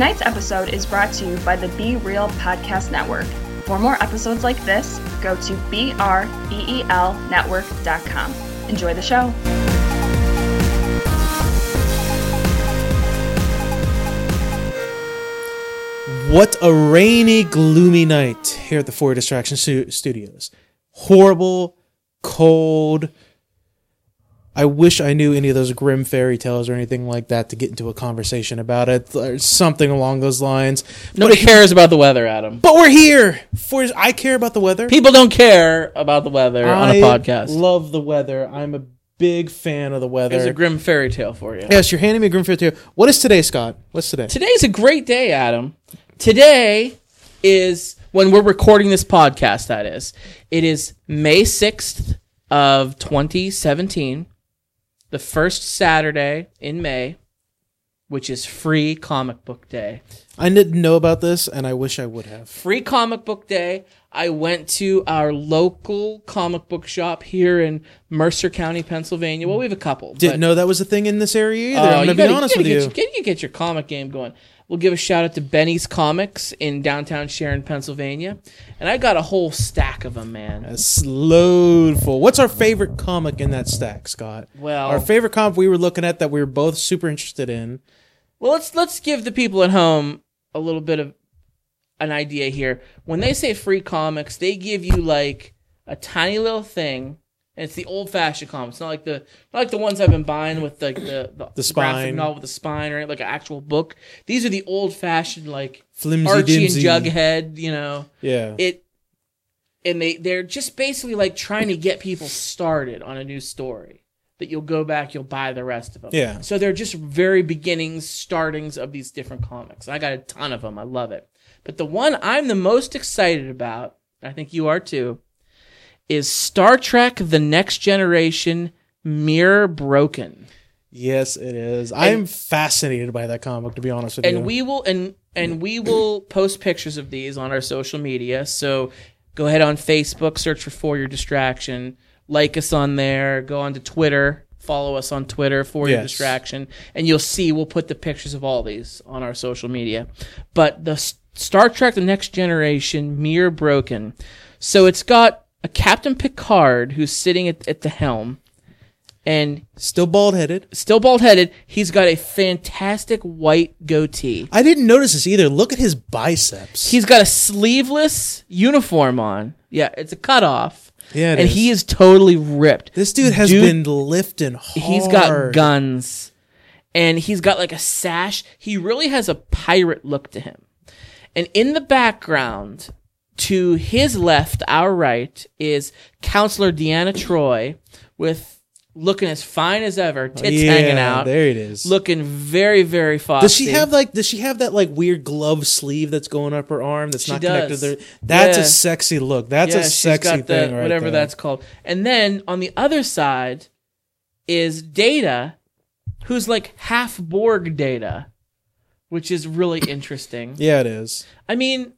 Tonight's episode is brought to you by the Be Real Podcast Network. For more episodes like this, go to BREELnetwork.com. Enjoy the show. What a rainy, gloomy night here at the Four Distraction Studios. Horrible, cold. I wish I knew any of those grim fairy tales or anything like that to get into a conversation about it, or something along those lines. Nobody but, cares about the weather, Adam. But we're here. For I care about the weather. People don't care about the weather on a podcast. Love the weather. I'm a big fan of the weather. There's a grim fairy tale for you. yes, you're handing me a grim fairy tale. What is today, Scott? What's today? Today's a great day, Adam. Today is when we're recording this podcast, that is. It is May 6th of 2017, the first Saturday in May, which is free comic book day. I didn't know about this, and I wish I would have. Free comic book day. I went to our local comic book shop here in Mercer County, Pennsylvania. Well, we have a couple. Didn't but- know that was a thing in this area either. Oh, I'm gonna you be honest you with gotta you. Get, your- get, get your comic game going. We'll give a shout out to Benny's Comics in downtown Sharon, Pennsylvania, and I got a whole stack of them, man. It's load full. What's our favorite comic in that stack, Scott? Well- our favorite comic we were looking at that we were both super interested in. Well, let's let's give the people at home a little bit of an idea here. When they say free comics, they give you like a tiny little thing. And it's the old-fashioned comics, not like the not like the ones I've been buying with like the the, The graphic spine. novel with the spine, right? Like an actual book. These are the old-fashioned, like Flimsy Archie and. Jughead. You know, Yeah. it and they they're just basically like trying to get people started on a new story that you'll go back you'll buy the rest of them Yeah. so they're just very beginnings startings of these different comics i got a ton of them i love it but the one i'm the most excited about i think you are too is star trek the next generation mirror broken? Yes, it is. I'm fascinated by that comic, to be honest with you. and we will and and we will post pictures of these on our social media. So go ahead on facebook search for for your distraction like us on there go on to twitter follow us on twitter for your distraction and you'll see we'll put the pictures of all these on our social media. But the star trek the next generation mirror broken. So it's got a captain picard who's sitting at, at the helm and Still bald headed. still bald headed he's got a fantastic white goatee I didn't notice this either. Look at his biceps. He's got a sleeveless uniform on. Yeah, it's a cutoff. Yeah, and is. he is totally ripped. this dude has Dude, been lifting hard. He's got guns, and he's got like a sash. He really has a pirate look to him. And in the background, to his left, our right, is Counselor Deanna Troi with looking as fine as ever, oh, tits yeah, hanging out, There it is. looking very, very foxy. Does she have like? Does she have that like weird glove sleeve that's going up her arm that's She not connected? To the, that's Yeah. a sexy look. That's a she's sexy got the- thing, right whatever there. that's called. And then on the other side is Data, who's like half Borg Data, which is really interesting. Yeah, it is. I mean,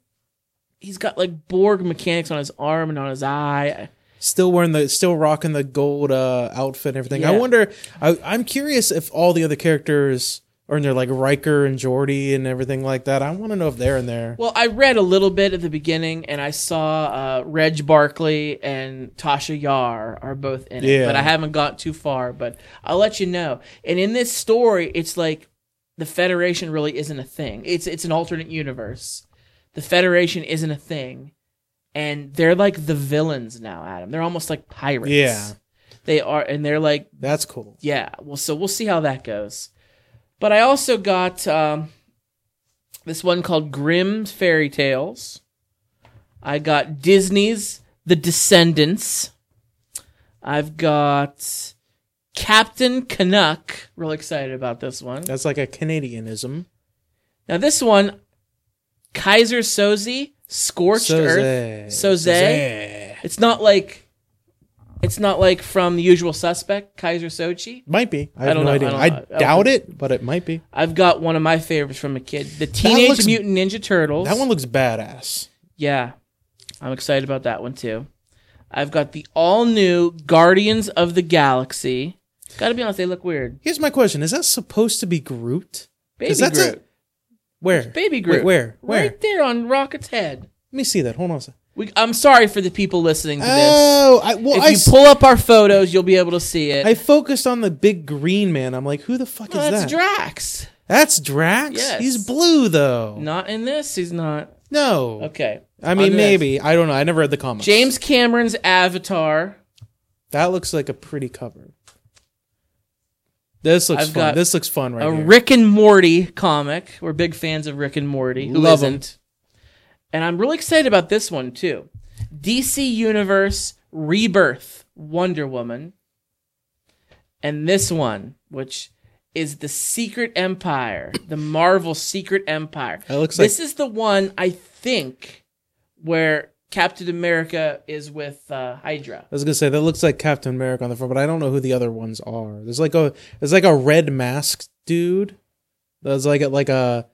he's got like Borg mechanics on his arm and on his eye. Still wearing the, still rocking the gold uh, outfit and everything. I wonder. I, I'm curious if all the other characters are in there, like Riker and Geordi and everything like that. I want to know if they're in there. Well, I read a little bit at the beginning, and I saw uh, Reg Barclay and Tasha Yar are both in it, Yeah. but I haven't got too far. But I'll let you know. And in this story, it's like the Federation really isn't a thing. It's it's an alternate universe. The Federation isn't a thing, and they're like the villains now, Adam. They're almost like pirates. Yeah. they are, and they're like That's cool. yeah, well, so we'll see how that goes. But I also got um, this one called Grimm Fairy Tales. I got Disney's The Descendants. I've got Captain Canuck. Really excited about this one. That's like a Canadianism. Now this one, Keyser Soze, Scorched Earth. Soze. It's not like it's not like from the usual suspect, Keyser Soze. Might be. I have I don't no know. idea. I don't know. I doubt think- it, but it might be. I've got one of my favorites from a kid, the Teenage looks- Mutant Ninja Turtles. That one looks badass. yeah, I'm excited about that one too. I've got the all new Guardians of the Galaxy. Got to be honest, they look weird. Here's my question: Is that supposed to be Groot? Baby that's a- Where? Baby Groot. Wait, where? Where? Right there on Rocket's head. Let me see that. Hold on a second. We, I'm sorry for the people listening to this. Oh, I, well, If I, you s- pull up our photos, you'll be able to see it. I focused on the big green man. I'm like, who the fuck Oh, is that's that? Drax. That's Drax. Yes. He's blue though. Not in this. He's not. No. Okay. I mean, maybe. I don't know. I never read the comics. James Cameron's Avatar. that looks like a pretty cover. This looks I've fun. This looks fun right a here. Rick and Morty comic. We're big fans of Rick and Morty. Who Love not And I'm really excited about this one too. DC Universe Rebirth Wonder Woman. And this one, which is the Secret Empire, the Marvel Secret Empire. That looks like This is the one I think where Captain America is with uh, Hydra. I was gonna say that looks like Captain America on the front, but I don't know who the other ones are. There's like a there's like a red masked dude. There's like a like a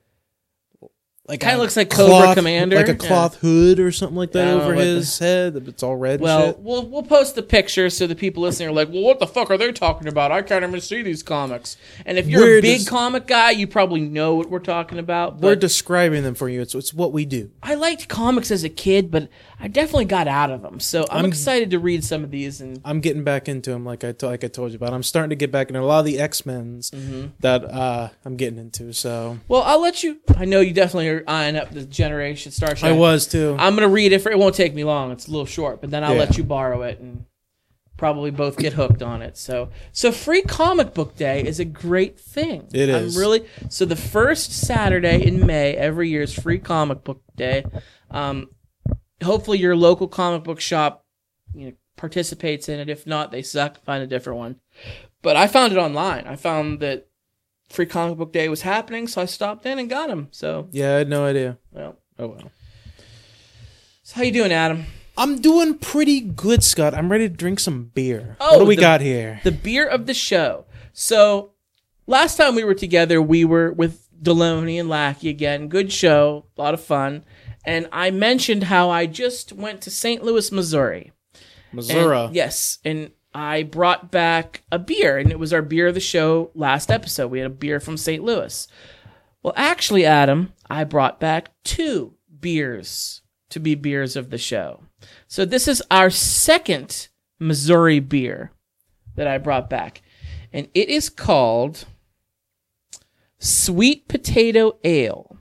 like Kinda looks like Cobra Commander. like a Yeah. cloth hood or something like that over his head. It's all red. Well, shit. we'll we'll post the picture so the people listening are like, "Well, what the fuck are they talking about? I can't even see these comics." And if you're We're a big just- comic guy, you probably know what we're talking about. we're describing them for you. It's it's what we do. I liked comics as a kid, but I definitely got out of them. So I'm, I'm- excited to read some of these. And I'm getting back into them, like I like I told you about. I'm starting to get back into a lot of the X Men's Mm-hmm. that uh, I'm getting into. So well, I'll let you. I know you definitely are eyeing up the Generation Star Trek. I was too. I'm gonna read it for. It won't take me long. It's a little short, but then I'll Yeah. let you borrow it and probably both get hooked on it. So, so free comic book day is a great thing. It is. I'm really so the first Saturday in May every year is free comic book day. Um, hopefully your local comic book shop, you know, participates in it. If not, they suck. Find a different one. But I found it online. I found that free comic book day was happening, so I stopped in and got him. So, yeah, I had no idea. well, Oh well. so how you doing, Adam? I'm doing pretty good, Scott. I'm ready to drink some beer. Oh, what do oh, we the- got here? the beer of the show. So last time we were together, we were with Deloney and Lackey again. Good show, a lot of fun. And I mentioned how I just went to St. Louis, Missouri. And- Missouri. yes, and I brought back a beer, and it was our beer of the show last episode. We had a beer from St. Louis. Well, actually, Adam, I brought back two beers to be beers of the show. So this is our second Missouri beer that I brought back, and it is called Sweet Potato Ale.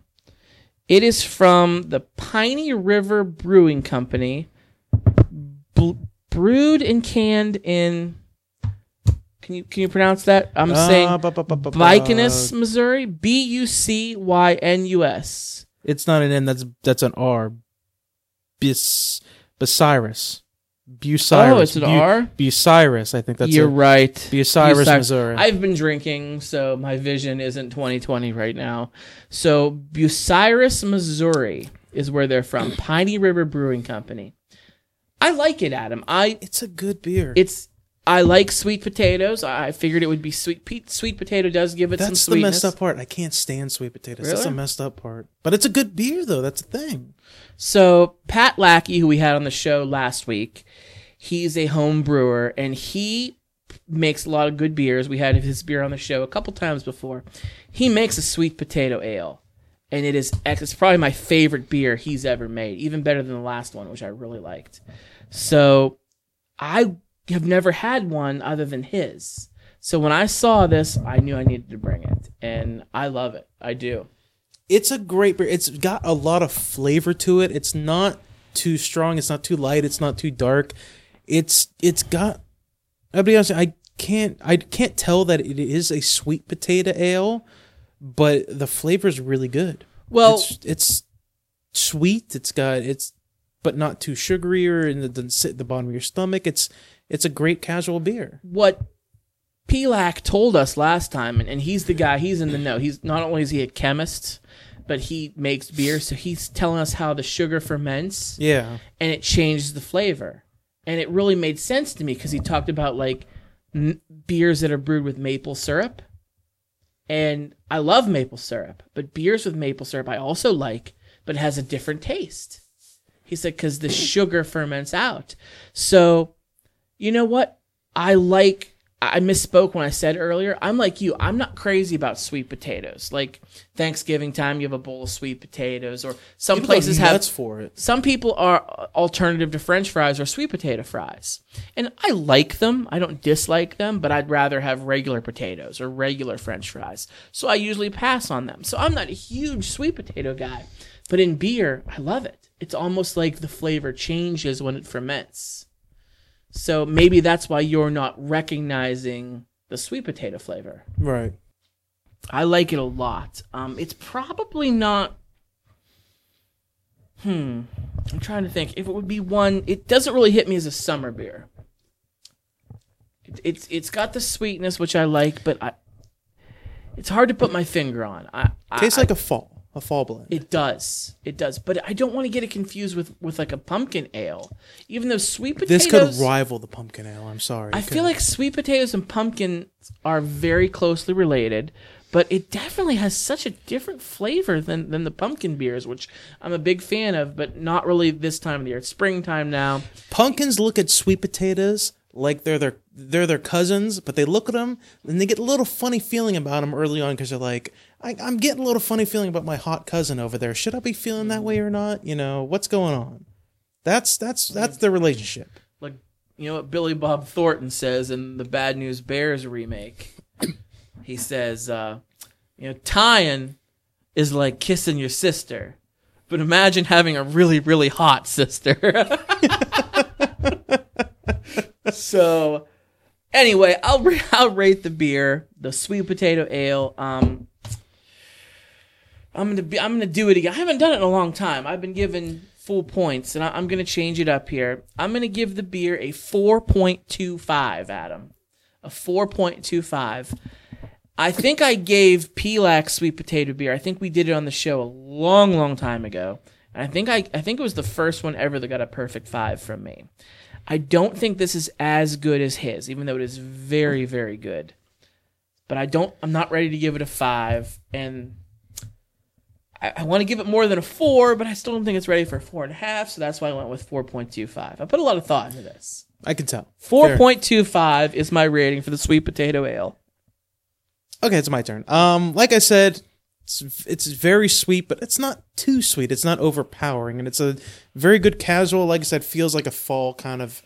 It is from the Piney River Brewing Company, brewed and canned in. Can you can you pronounce that? I'm Uh, saying bu- bu- bu- bu- bu- Bucynus, Missouri. B U C Y N U S. It's not an N. That's that's an R. Bus Bucyrus. Bucyrus. Oh, it's an R? Bucyrus. I think that's You're it. right. Bucyrus, Bucyrus. Missouri. I've been drinking, so my vision isn't 2020 right now. So Bucyrus, Missouri is where they're from. Piney River Brewing Company. I like it, Adam. I it's a good beer. it's I like sweet potatoes. I figured it would be sweet. Pe- sweet potato does give it some that's the sweetness. messed up part. I can't stand sweet potatoes. That's the Really? messed up part. But it's a good beer though. That's the thing. So Pat Lackey, who we had on the show last week, he's a home brewer and he makes a lot of good beers. We had his beer on the show a couple times before. He makes a sweet potato ale, and it is it's probably my favorite beer he's ever made, even better than the last one, which I really liked. So I have never had one other than his. So when I saw this, I knew I needed to bring it, and I love it. I do. It's a great beer. It's got a lot of flavor to it. It's not too strong. It's not too light. It's not too dark. It's it's got. I'll be honest. I can't I can't tell that it is a sweet potato ale, but the flavor is really good. Well, it's, it's sweet. It's got it's, but not too sugary or and it doesn't sit at the bottom of your stomach. It's it's a great casual beer. what Pilak told us last time, and, and he's the guy, he's in the know. He's not only is he a chemist, but he makes beer, so he's telling us how the sugar ferments Yeah, and it changes the flavor. And it really made sense to me because he talked about like n- beers that are brewed with maple syrup. And I love maple syrup, but beers with maple syrup I also like, but it has a different taste. He said because the sugar ferments out. So, you know what? I like I misspoke when I said earlier. I'm like you. I'm not crazy about sweet potatoes. Like Thanksgiving time, you have a bowl of sweet potatoes, or some People places have for it. some people are alternative to french fries or sweet potato fries and i like them i don't dislike them but i'd rather have regular potatoes or regular french fries so i usually pass on them so i'm not a huge sweet potato guy but in beer i love it it's almost like the flavor changes when it ferments so maybe that's why you're not recognizing the sweet potato flavor Right. I like it a lot. Um, it's probably not. Hmm. I'm trying to think. If it would be one, it doesn't really hit me as a summer beer. It, it's it's got the sweetness which I like, but I. It's hard to put my finger on. I, I Tastes I- like a fall, a fall blend. it does. It does. But I don't want to get it confused with with like a pumpkin ale. Even though sweet potatoes. this could rival the pumpkin ale. I'm sorry. I feel like sweet potatoes and pumpkins are very closely related, but it definitely has such a different flavor than, than the pumpkin beers, which I'm a big fan of, but not really this time of the year. It's springtime now. pumpkins look at sweet potatoes like they're their they're their cousins, but they look at them and they get a little funny feeling about them early on because they're like, I, I'm getting a little funny feeling about my hot cousin over there. Should I be feeling that way or not? You know what's going on? That's that's that's their relationship. Like, you know what Billy Bob Thornton says in the Bad News Bears remake? He says, uh, you know, tying is like kissing your sister, but imagine having a really, really hot sister. so, anyway, I'll I'll rate the beer, the sweet potato ale. Um, I'm gonna be I'm gonna do it again. I haven't done it in a long time. I've been given full points, and I, I'm gonna change it up here. I'm gonna give the beer a 4.25, Adam, a 4.25. I think I gave Pelax sweet potato beer. I think we did it on the show a long, long time ago. And I think I, I think it was the first one ever that got a perfect five from me. I don't think this is as good as his, even though it is very, very good. But I don't. I'm not ready to give it a five, and I, I want to give it more than a four, but I still don't think it's ready for a four and a half. So that's why I went with 4.25. I put a lot of thought into this. I can tell. Four point two five is my rating for the sweet potato ale. Okay, it's my turn. Um, like I said, it's it's very sweet, but it's not too sweet. It's not overpowering, and it's a very good casual. Like I said, feels like a fall kind of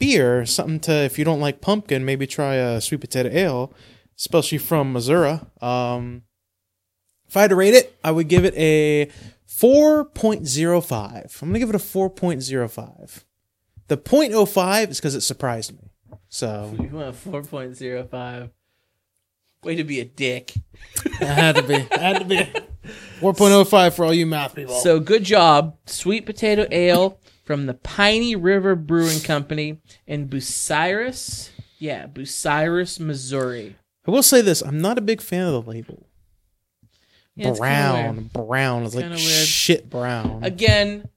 beer. Something to if you don't like pumpkin, maybe try a sweet potato ale, especially from Missouri. Um, if I had to rate it, I would give it a four point zero five. I'm gonna give it a four point zero five. The 0.05 is because it surprised me. So You went four point zero five. Way to be a dick. It had to be. It had to be. 4.05 for all you math people. So good job, sweet potato ale from the Piney River Brewing Company in Bucyrus. Yeah, Bucyrus, Missouri. I will say this: I'm not a big fan of the label. Yeah, it's kinda brown, brown. It's like weird. shit brown. Again,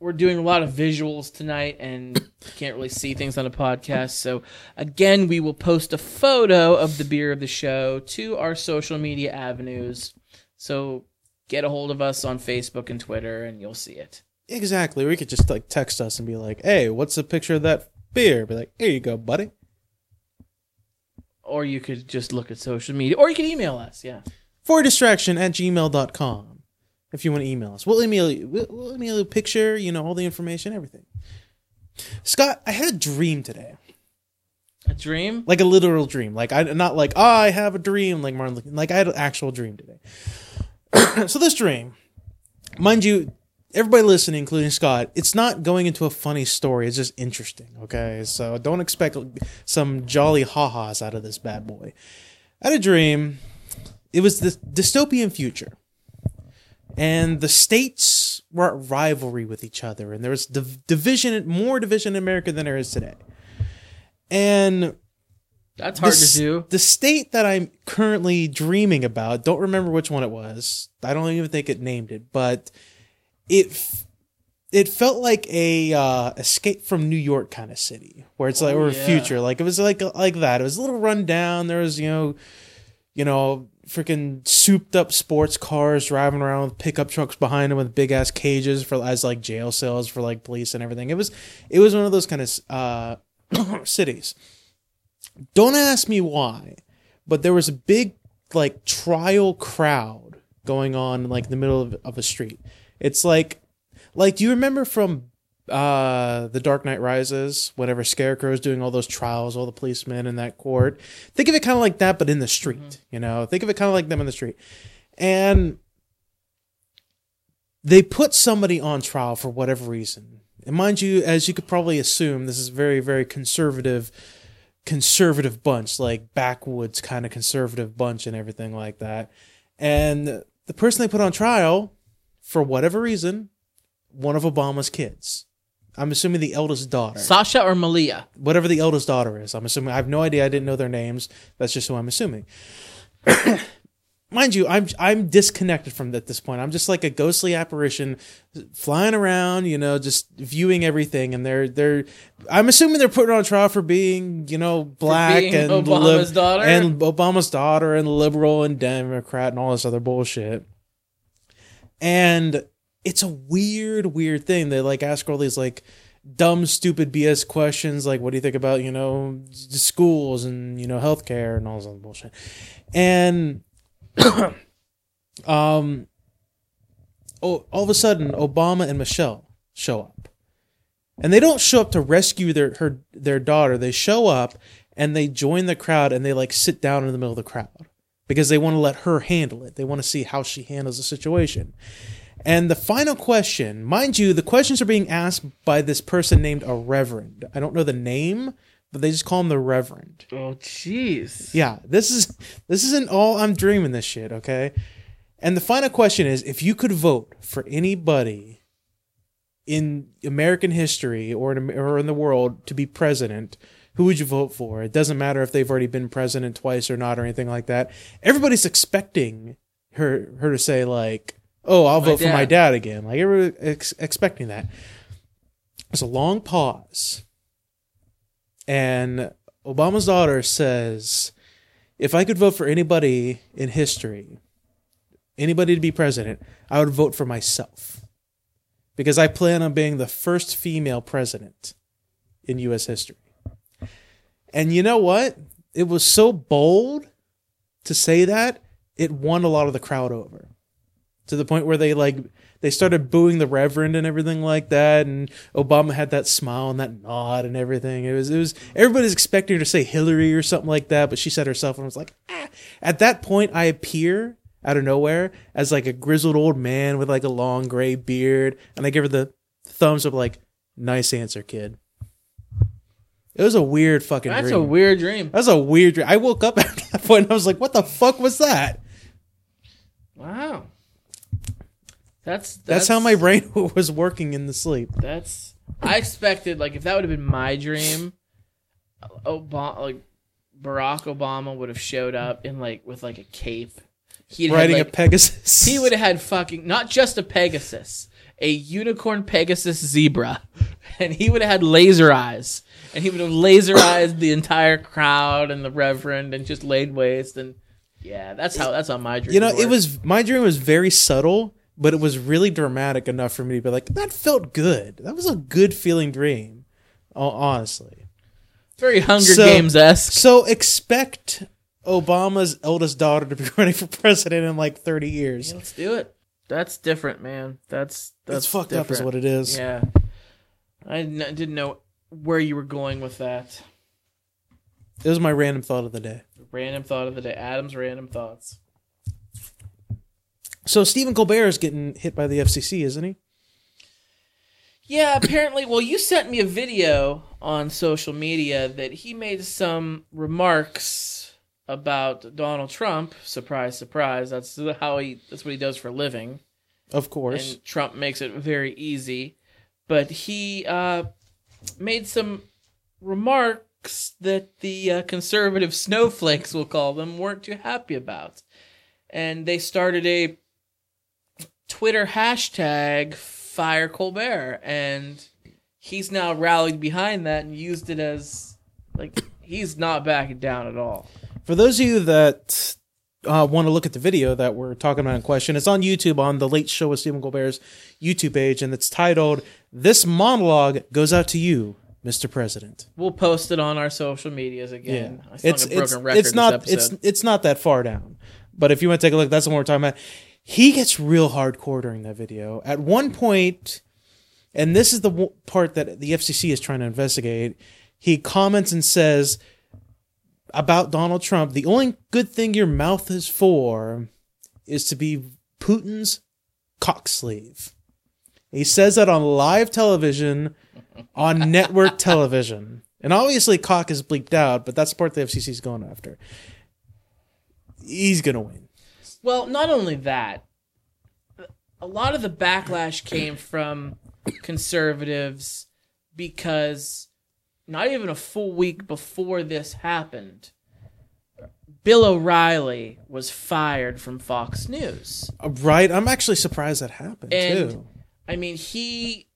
we're doing a lot of visuals tonight and can't really see things on a podcast. So, again, we will post a photo of the beer of the show to our social media avenues. So, get a hold of us on Facebook and Twitter and you'll see it. exactly. Or you could just like text us and be like, "Hey, what's a picture of that beer?" Be like, "Here you go, buddy." Or you could just look at social media or you could email us. Yeah. For distraction at gmail.com if you want to email us. We'll email you. We'll, we'll email you a picture. You know all the information, everything. Scott, I had a dream today. A dream? like a literal dream. Like I not like oh, I have a dream like Martin Luther. Like I had an actual dream today. so this dream, mind you, everybody listening, including Scott, it's not going into a funny story. It's just interesting. Okay, so don't expect some jolly ha-has out of this bad boy. I had a dream. It was the dystopian future, and the states were at rivalry with each other, and there was div- division, more division in America than there is today. And That's hard the, to do. The state that I'm currently dreaming about, don't remember which one it was. I don't even think it named it, but it f- it felt like a uh, escape from New York kind of city, where it's like Oh, or yeah. future, like it was like like that. It was a little run down. There was you know, you know, freaking souped up sports cars driving around with pickup trucks behind them with big ass cages for as like jail cells for like police and everything. It was it was one of those kind of uh, cities. Don't ask me why, but there was a big like trial crowd going on like in the middle of, of a street. It's like like do you remember from uh The Dark Knight Rises whenever Scarecrow's doing all those trials, all the policemen in that court. Think of it kind of like that but in the street, you know. Think of it kind of like them in the street. And they put somebody on trial for whatever reason. And mind you, as you could probably assume, this is a very, very conservative, conservative bunch, like backwoods kind of conservative bunch and everything like that. And the person they put on trial, for whatever reason, one of Obama's kids. I'm assuming the eldest daughter. Sasha or Malia? whatever the eldest daughter is. I'm assuming. I have no idea. I didn't know their names. That's just who I'm assuming. Mind you, I'm I'm disconnected from at this point. I'm just like a ghostly apparition, flying around, you know, just viewing everything. And they're they're. I'm assuming they're putting on trial for being, you know, black being and Obama's daughter? and Obama's daughter and liberal and Democrat and all this other bullshit. And it's a weird, weird thing. They like ask all these like dumb, stupid BS questions, like what do you think about you know schools and you know healthcare and all this other bullshit. And um, oh, all of a sudden, Obama and Michelle show up, and they don't show up to rescue their her their daughter. They show up and they join the crowd and they like sit down in the middle of the crowd because they want to let her handle it. They want to see how she handles the situation. And the final question, mind you, the questions are being asked by this person named a reverend. I don't know the name, but they just call him the reverend. Oh, jeez. Yeah, this is this isn't all I'm dreaming this shit, okay? And the final question is if you could vote for anybody in American history or in, or in the world to be president, who would you vote for? It doesn't matter if they've already been president twice or not or anything like that. Everybody's expecting her her to say like, "Oh, I'll vote for my dad. again." Like everybody ex- expecting that. There's a long pause. And Obama's daughter says, if I could vote for anybody in history, anybody to be president, I would vote for myself. Because I plan on being the first female president in US history. And you know what? It was so bold to say that, it won a lot of the crowd over. To the point where they like they started booing the reverend and everything like that and Obama had that smile and that nod and everything. It was it was everybody's expecting her to say Hillary or something like that, but she said herself and was like, ah. At that point I appear out of nowhere as like a grizzled old man with like a long gray beard and I give her the thumbs up like nice answer kid. It was a weird fucking dream. That's dream. a weird dream. That was a weird dream. I woke up at that point and I was like, what the fuck was that? Wow. That's, that's That's how my brain was working in the sleep. That's. I expected like if that would have been my dream, Obama like Barack Obama would have showed up in like with like a cape. He'd Riding had, a Pegasus. He would have had fucking not just a Pegasus, a unicorn Pegasus zebra, and he would have had laser eyes, and he would have laserized the entire crowd and the Reverend, and just laid waste. And yeah, that's how that's how my dream. You know, it was my dream was very subtle, but it was really dramatic enough for me to be like, that felt good. That was a good feeling dream. Honestly. very Hunger So- Games esque. So expect Obama's eldest daughter to be running for president in like 30 years. Let's do it. That's different, man. That's that's It's fucked up is what it is. Yeah, I n- didn't know where you were going with that. It was my random thought of the day. Random thought of the day. Adam's random thoughts. So Stephen Colbert is getting hit by the FCC, isn't he? Yeah, apparently. Well, you sent me a video on social media that he made some remarks about Donald Trump. Surprise, surprise. That's how he. That's what he does for a living. Of course. and Trump makes it very easy. But he uh, made some remarks that the uh, conservative snowflakes, we'll call them, weren't too happy about. And they started a Twitter hashtag Fire Colbert, and he's now rallied behind that and used it as like he's not backing down at all. For those of you that uh, want to look at the video that we're talking about in question, it's on YouTube on the Late Show with Stephen Colbert's YouTube page, and it's titled "This Monologue Goes Out to You, Mr. President. We'll post it on our social medias again. I it's it's record it's not this it's it's not that far down. But if you want to take a look, that's the one we're talking about. He gets real hardcore during that video. At one point, and this is the w- part that the FCC is trying to investigate. He comments and says about Donald Trump, "The only good thing your mouth is for is to be Putin's cock sleeve." He says that on live television, on network television. And obviously, cock is bleeped out, but that's the part the FCC is going after. He's going to win. Well, not only that, a lot of the backlash came from conservatives because not even a full week before this happened, Bill O'Reilly was fired from Fox News. Uh, Right? I'm actually surprised that happened, And too. I mean, he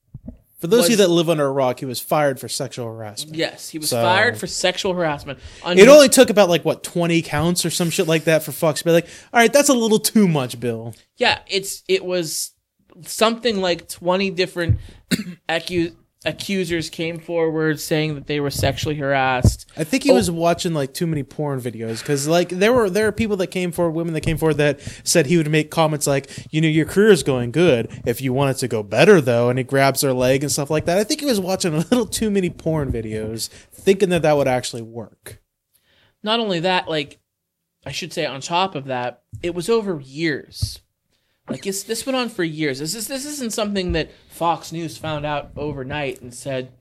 For those of you that live under a rock, he was fired for sexual harassment. yes, he was So- fired for sexual harassment. On It only took about like what 20 counts or some shit like that for Fox to be like, "All right, that's a little too much, Bill." yeah, it's it was something like 20 different accu- accusers came forward saying that they were sexually harassed. I think he Oh. was watching like too many porn videos because like there were there are people that came forward, women that came forward that said he would make comments like, you know, your career is going good. If you want it to go better though, and he grabs their leg and stuff like that. I think he was watching a little too many porn videos, thinking that that would actually work. Not only that, like I should say on top of that, it was over years. Like it's, this went on for years. This is this isn't something that Fox News found out overnight and said,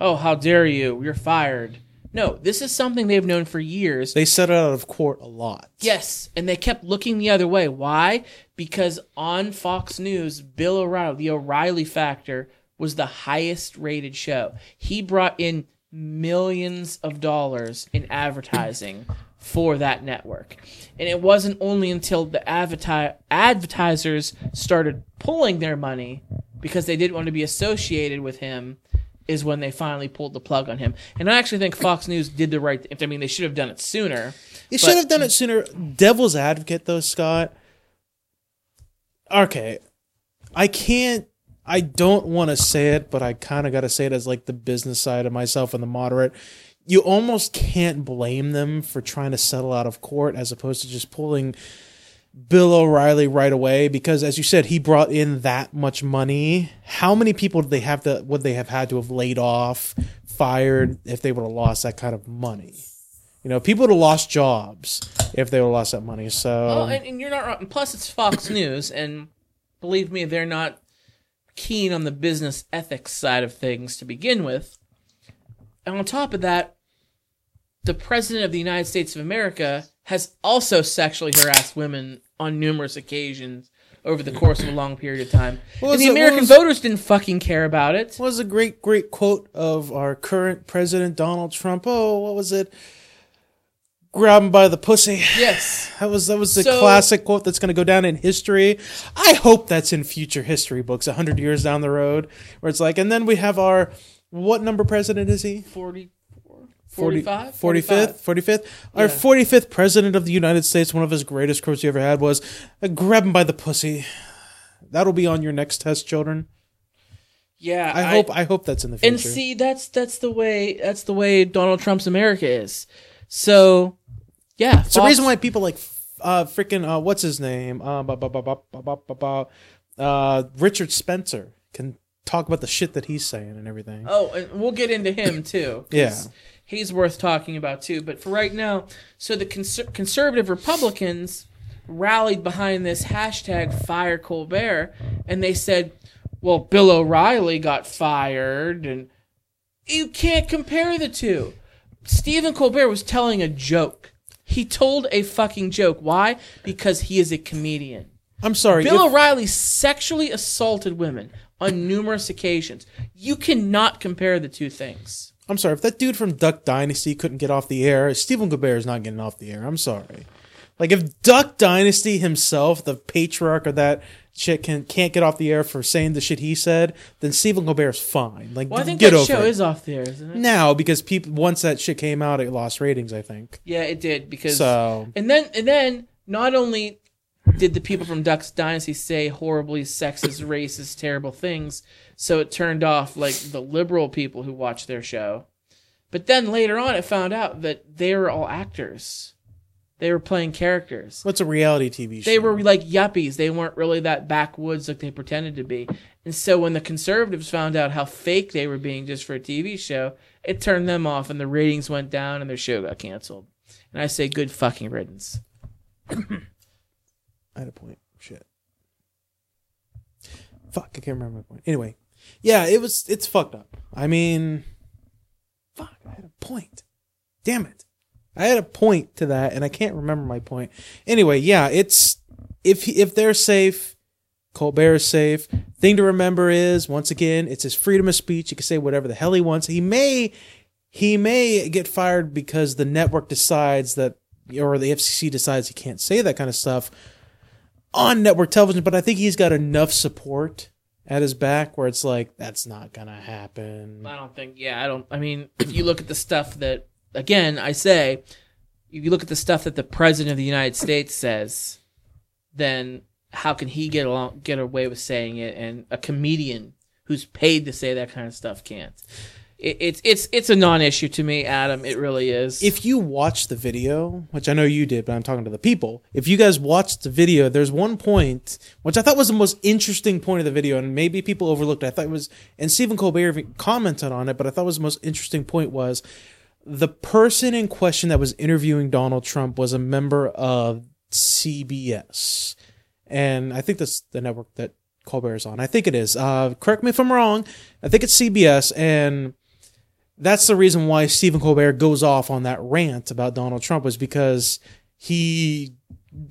"Oh, how dare you? You're fired." No, this is something they've known for years. They set it out of court a lot. Yes, and they kept looking the other way. Why? Because on Fox News, Bill O'Reilly, the O'Reilly Factor, was the highest rated show. He brought in millions of dollars in advertising for that network. And it wasn't only until the adverti- advertisers started pulling their money because they didn't want to be associated with him is when they finally pulled the plug on him. And I actually think Fox News did the right thing. I mean, they should have done it sooner. They should have done it sooner. Devil's advocate, though, Scott. Okay, I can't. I don't want to say it, but I kind of got to say it as like the business side of myself and the moderate. You almost can't blame them for trying to settle out of court as opposed to just pulling Bill O'Reilly right away because, as you said, he brought in that much money. How many people did they have to? Would they have had to have laid off, fired if they would have lost that kind of money? You know, people would have lost jobs if they would have lost that money. So and, and you're not wrong. Plus, it's Fox News, and believe me, they're not keen on the business ethics side of things to begin with. And on top of that, the president of the United States of America has also sexually harassed women on numerous occasions over the course of a long period of time. And the American was- voters didn't fucking care about it. What was a great, great quote of our current president, Donald Trump? Oh, what was it? Grab him by the pussy. Yes. That was that was the So- classic quote that's going to go down in history. I hope that's in future history books, a hundred years down the road, where it's like, and then we have our what number president is he? 44. 45? 40, 45th? 45th? Our 45th president of the United States, one of his greatest quotes he ever had was, uh, grab him by the pussy. That'll be on your next test, children. Yeah, I, I, hope I hope that's in the future. And see, that's that's the way that's the way Donald Trump's America is. So, yeah, Fox. it's the reason why people like uh freaking uh what's his name uh, bah, bah, bah, uh Richard Spencer can talk about the shit that he's saying and everything Oh, and we'll get into him too. Yeah. he's worth talking about too. But for right now, so the conser- conservative Republicans rallied behind this hashtag Fire Colbert, and they said, "Well, Bill O'Reilly got fired, and you can't compare the two. Stephen Colbert was telling a joke. He told a fucking joke. Why? Because he is a comedian. i'm sorry Bill if- O'Reilly sexually assaulted women on numerous occasions. You cannot compare the two things. I'm sorry, if that dude from Duck Dynasty couldn't get off the air, Stephen Colbert is not getting off the air. I'm sorry. Like if Duck Dynasty himself, the patriarch of that shit, can can't get off the air for saying the shit he said, then Stephen Colbert's fine. Like Well, I think get that show it. is off there, isn't it? now because people once that shit came out, it lost ratings. I think Yeah, it did because so. and then and then not only did the people from Ducks Dynasty say horribly sexist, racist, terrible things? So it turned off like the liberal people who watched their show. But then later on, it found out that they were all actors. They were playing characters. What's a reality TV show? They were like yuppies. They weren't really that backwoods like they pretended to be. And so when the conservatives found out how fake they were being just for a TV show, it turned them off and the ratings went down and their show got canceled. And I say good fucking riddance. I had a point. Shit. Fuck, I can't remember my point. Anyway, yeah, it was. It's fucked up. I mean, fuck, I had a point. Damn it, I had a point to that, and I can't remember my point. Anyway, yeah, it's if if they're safe, Colbert is safe. Thing to remember is once again, it's his freedom of speech. He can say whatever the hell he wants. He may he may get fired because the network decides that or the FCC decides he can't say that kind of stuff on network television, but I think he's got enough support at his back where it's like that's not gonna happen. I don't think. Yeah, I don't. I mean, if you look at the stuff that, again, I say, if you look at the stuff that the president of the United States says, then how can he get along, get away with saying it, and a comedian who's paid to say that kind of stuff can't? It, it's it's it's a non-issue to me, Adam. It really is. If you watch the video, which I know you did, but I'm talking to the people. If you guys watched the video, there's one point which I thought was the most interesting point of the video, and maybe people overlooked. it. I thought it was, and Stephen Colbert commented on it, but I thought was the most interesting point was the person in question that was interviewing Donald Trump was a member of CBS, and I think that's the network that Colbert is on. I think it is. Uh, correct me if I'm wrong. I think it's CBS, and that's the reason why Stephen Colbert goes off on that rant about Donald Trump was because he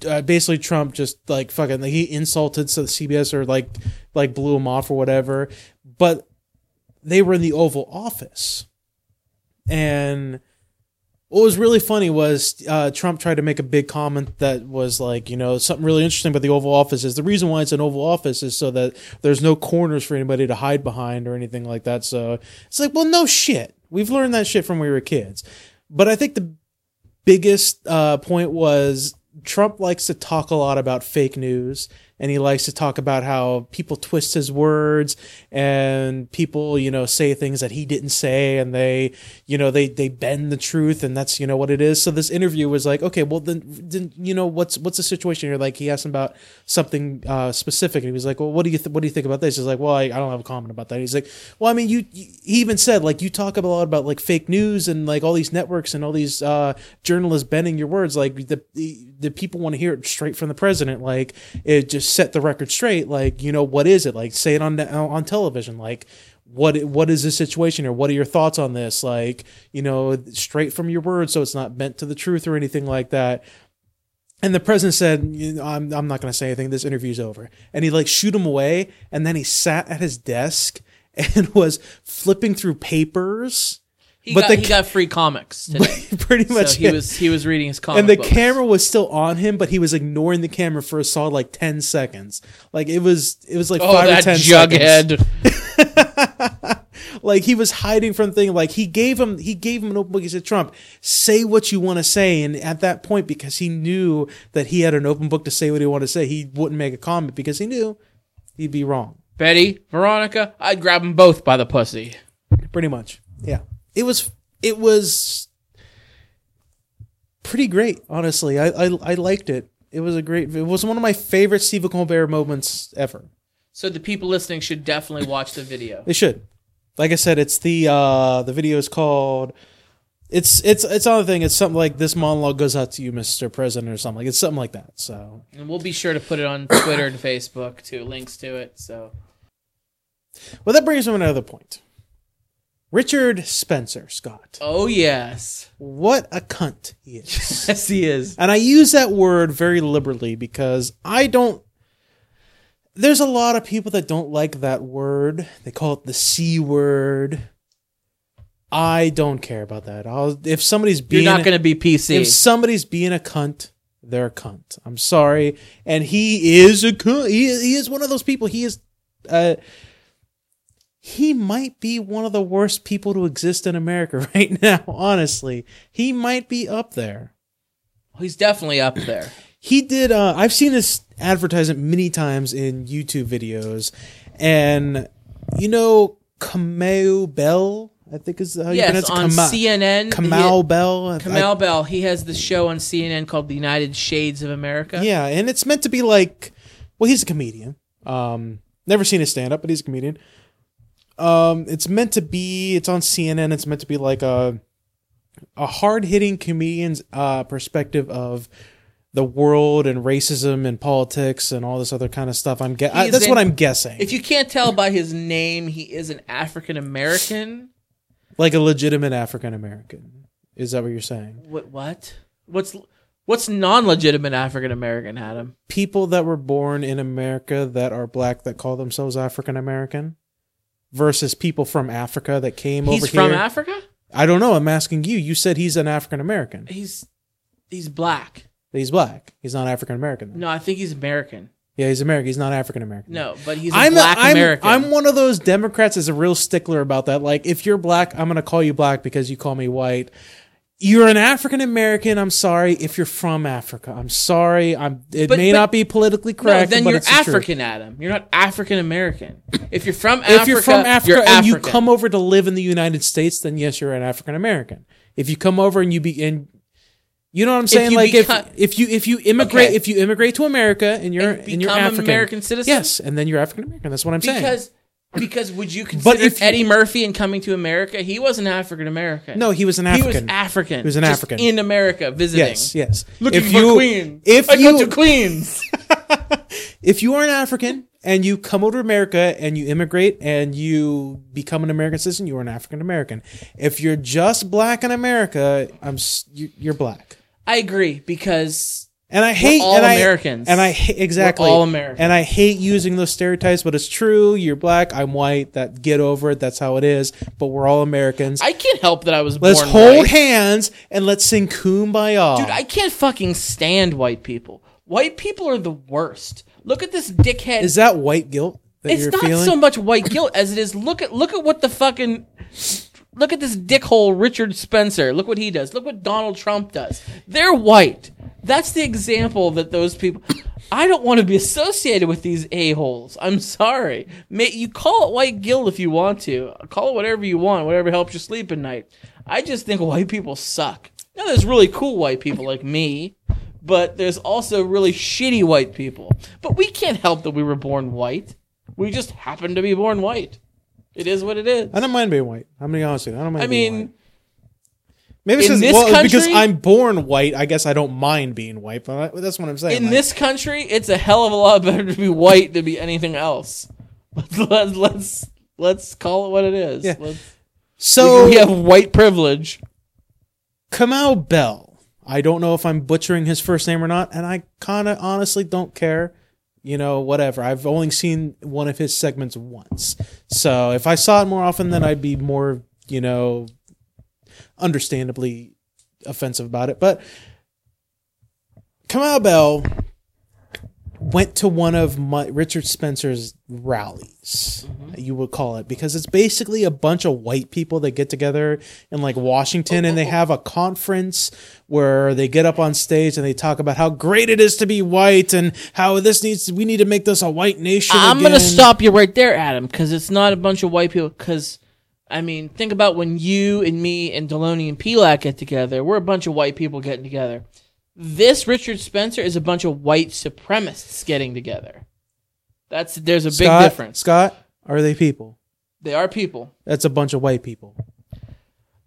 uh, basically Trump just like fucking like, he insulted so CBS or like like blew him off or whatever, but they were in the Oval Office, and what was really funny was uh, Trump tried to make a big comment that was like, you know, something really interesting about the Oval Office is the reason why it's an Oval Office is so that there's no corners for anybody to hide behind or anything like that. So it's like, well, no shit. We've learned that shit from when we were kids. But I think the biggest uh, point was Trump likes to talk a lot about fake news and he likes to talk about how people twist his words and people, you know, say things that he didn't say and they, you know, they they bend the truth and that's, you know, what it is. So this interview was like, okay, well then, then you know, what's what's the situation here? Like he asked him about something uh, specific and he was like, well, what do you th- what do you think about this? He's like, well, I, I don't have a comment about that. He's like, well, I mean, you, you he even said like you talk a lot about like fake news and like all these networks and all these uh, journalists bending your words. Like the the, the people want to hear it straight from the president. Like it just set the record straight. Like, you know, what is it? Like, say it on on television. Like, what what is the situation or what are your thoughts on this? Like, you know, straight from your words, so it's not bent to the truth or anything like that. And the president said, you know, I'm, I'm not going to say anything. This interview's over. And he like shoot him away. And then he sat at his desk and was flipping through papers. He, but got, the he got free comics today. pretty much so he yeah. was he was reading his comic and the books. camera was still on him, but he was ignoring the camera for a solid like ten seconds. Like it was, it was like Oh, five or that ten seconds. jughead! Like he was hiding from thing. Like he gave him, he gave him an open book. He said, "Trump, say what you want to say." And at that point, because he knew that he had an open book to say what he wanted to say, he wouldn't make a comment because he knew he'd be wrong. Betty, Veronica, I'd grab them both by the pussy. Pretty much, yeah. It was, it was pretty great. Honestly, I, I, I liked it. It was a great. It was one of my favorite Stephen Colbert moments ever. So the people listening should definitely watch the video. They should. Like I said, it's the uh the video is called it's it's it's on the thing. It's something like this monologue goes out to you, Mr. President, or something like it's something like that. So And we'll be sure to put it on Twitter and Facebook too, links to it. So well that brings me to another point. Richard Spencer Scott. Oh yes. What a cunt he is. Yes he is. And I use that word very liberally because I don't. There's a lot of people that don't like that word. They call it the C word. I don't care about that. I'll, if somebody's being. You're not gonna be PC. if somebody's being a cunt, they're a cunt. I'm sorry, and he is a cunt. He he is one of those people. He is, uh, he might be one of the worst people to exist in America right now. Honestly, he might be up there. He's definitely up there. he did. Uh, I've seen this advertisement many times in YouTube videos, and you know, Kamau Bell. I think is how you Yes, pronounce it. on Kama- CNN. Kamau he- Bell. I- Kamau Bell. He has the show on CNN called The United Shades of America. Yeah, and it's meant to be like, well, he's a comedian. Um, never seen his stand up, but he's a comedian. Um, it's meant to be. It's on CNN. It's meant to be like a a hard hitting comedian's uh, perspective of the world and racism and politics and all this other kind of stuff. I'm He's that's what I'm guessing. If you can't tell by his name, he is an African American. like a legitimate African American. Is that what you're saying? What? What? What's what's non-legitimate African American, Adam? People that were born in America that are black that call themselves African American versus people from Africa that came over. here. He's from. Africa. I don't know. I'm asking you. You said he's an African American. He's he's black. He's black. He's not African American. No, I think he's American. Yeah, he's American. He's not African American. No, but he's a I'm, black I'm, American. I'm one of those Democrats that's a real stickler about that. Like, if you're black, I'm going to call you black because you call me white. You're an African American. I'm sorry if you're from Africa. I'm sorry. I'm. It But- may but- not be politically correct. no, then you're it's the. African, Adam. You're not African American. If you're from Africa, If you're from Africa you're and you come over to live in the United States, then yes, you're an African American. If you come over and you be and you know what I'm saying, you like become- if if you if you immigrate Okay. if you immigrate to America and you're And and, you're an African, American citizen? yes, and then you're African American. That's what I'm saying. because because would you consider if you- Eddie Murphy in Coming to America? He wasn't African American. no, he was an African. he was African. He was an just African. in America visiting. yes, yes. Looking if for you, Queen. If I you go to Queens. if you are an African and you come over to America and you immigrate and you become an American citizen, you are an African American. If you're just black in America, I'm s- you- you're black. I agree because And I hate all and I- Americans. and I hate exactly all Americans. And I hate using those stereotypes, but it's true. You're black, I'm white. That get over it. That's how it is. But we're all Americans. I can't help that I was let's born hold white. hands and let's sing "Kumbaya." Dude, I can't fucking stand white people. White people are the worst. Look at this dickhead. is that white guilt that it's not feeling? so much white guilt as it is look at look at what the fucking look at this dickhole Richard Spencer. Look what he does. Look what Donald Trump does. They're white. That's the example that those people. I don't want to be associated with these a holes. I'm sorry. May, you call it white guilt if you want to. Call it whatever you want. Whatever helps you sleep at night. I just think white people suck. Now there's really cool white people like me, but there's also really shitty white people. But we can't help that we were born white. We just happen to be born white. It is what it is. I don't mind being white. I'm gonna be honest with you. I don't mind. I being mean, white. maybe it's in just, this well, because I'm born white. I guess I don't mind being white, but I, that's what I'm saying. in like- this country, it's a hell of a lot better to be white than be anything else. Let's let's let's, let's call it what it is. Yeah. Let's, so we have white privilege. Kamau Bell. I don't know if I'm butchering his first name or not, and I kind of honestly don't care. You know, whatever. I've only seen one of his segments once. So if I saw it more often, then I'd be more, you know, understandably offensive about it. But Kamau Bell went to one of my, Richard Spencer's rallies, mm-hmm. you would call it, because it's basically a bunch of white people that get together in like Washington and they have a conference where they get up on stage and they talk about how great it is to be white and how this needs we need to make this a white nation. I'm gonna stop you right there, Adam, because it's not a bunch of white people. Because I mean, think about when you and me and Deloney and Pelak get together. We're a bunch of white people getting together. This Richard Spencer is a bunch of white supremacists getting together. That's there's a big difference. Scott, are they people? They are people. That's a bunch of white people.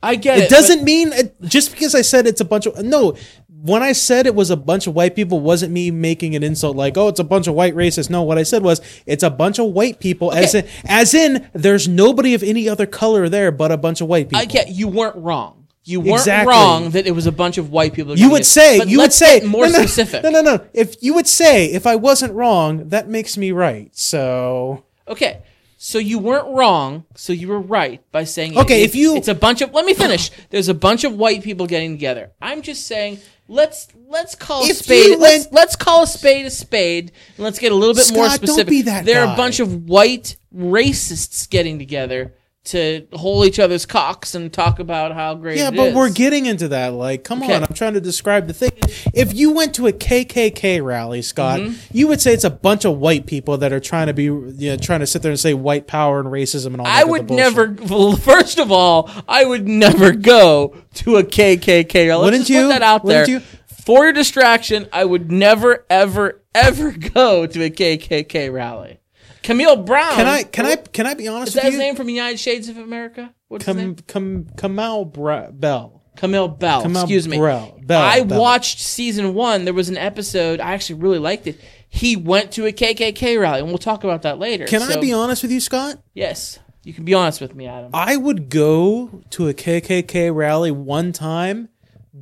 I get it. It doesn't mean just because I said it's a bunch of no. When I said it was a bunch of white people, wasn't me making an insult like, "Oh, it's a bunch of white racists." No, what I said was it's a bunch of white people, as in, as in there's nobody of any other color there but a bunch of white people. I get you weren't wrong. You weren't Exactly. wrong that it was a bunch of white people. you would it. say you would say more no, no, specific. No, no, no. If you would say if I wasn't wrong, that makes me right. So Okay, so you weren't wrong. So you were right by saying. Okay, it- if you- it's a bunch of. Let me finish. There's a bunch of white people getting together. I'm just saying. Let's let's call a spade. you Let's let's call a spade a spade, and let's get a little bit more Scott, don't be that there are a bunch of white racists getting together to hold each other's cocks and talk about how great. Yeah, but is. we're getting into that. Like, come Okay. on, I'm trying to describe the thing. If you went to a KKK rally, Scott, Mm-hmm. you would say it's a bunch of white people that are trying to be, you know, trying to sit there and say white power and racism and all. that I would never. Well, first of all, I would never go to a KKK. rally. Wouldn't you? Put that out Wouldn't there. you? For your distraction, I would never, ever, ever go to a KKK rally. Camille Brown. Can I? Can I? Can I be honest with you? Is that his you? name from United Shades of America? What's his name? Come, Kamal Bra- Bell. Camille Bell. Kamal excuse me. Bell. Bell. I Bell. watched season one. There was an episode. I actually really liked it. He went to a KKK rally, and we'll talk about that later. Can I be honest with you, Scott? Yes, you can be honest with me, Adam. I would go to a KKK rally one time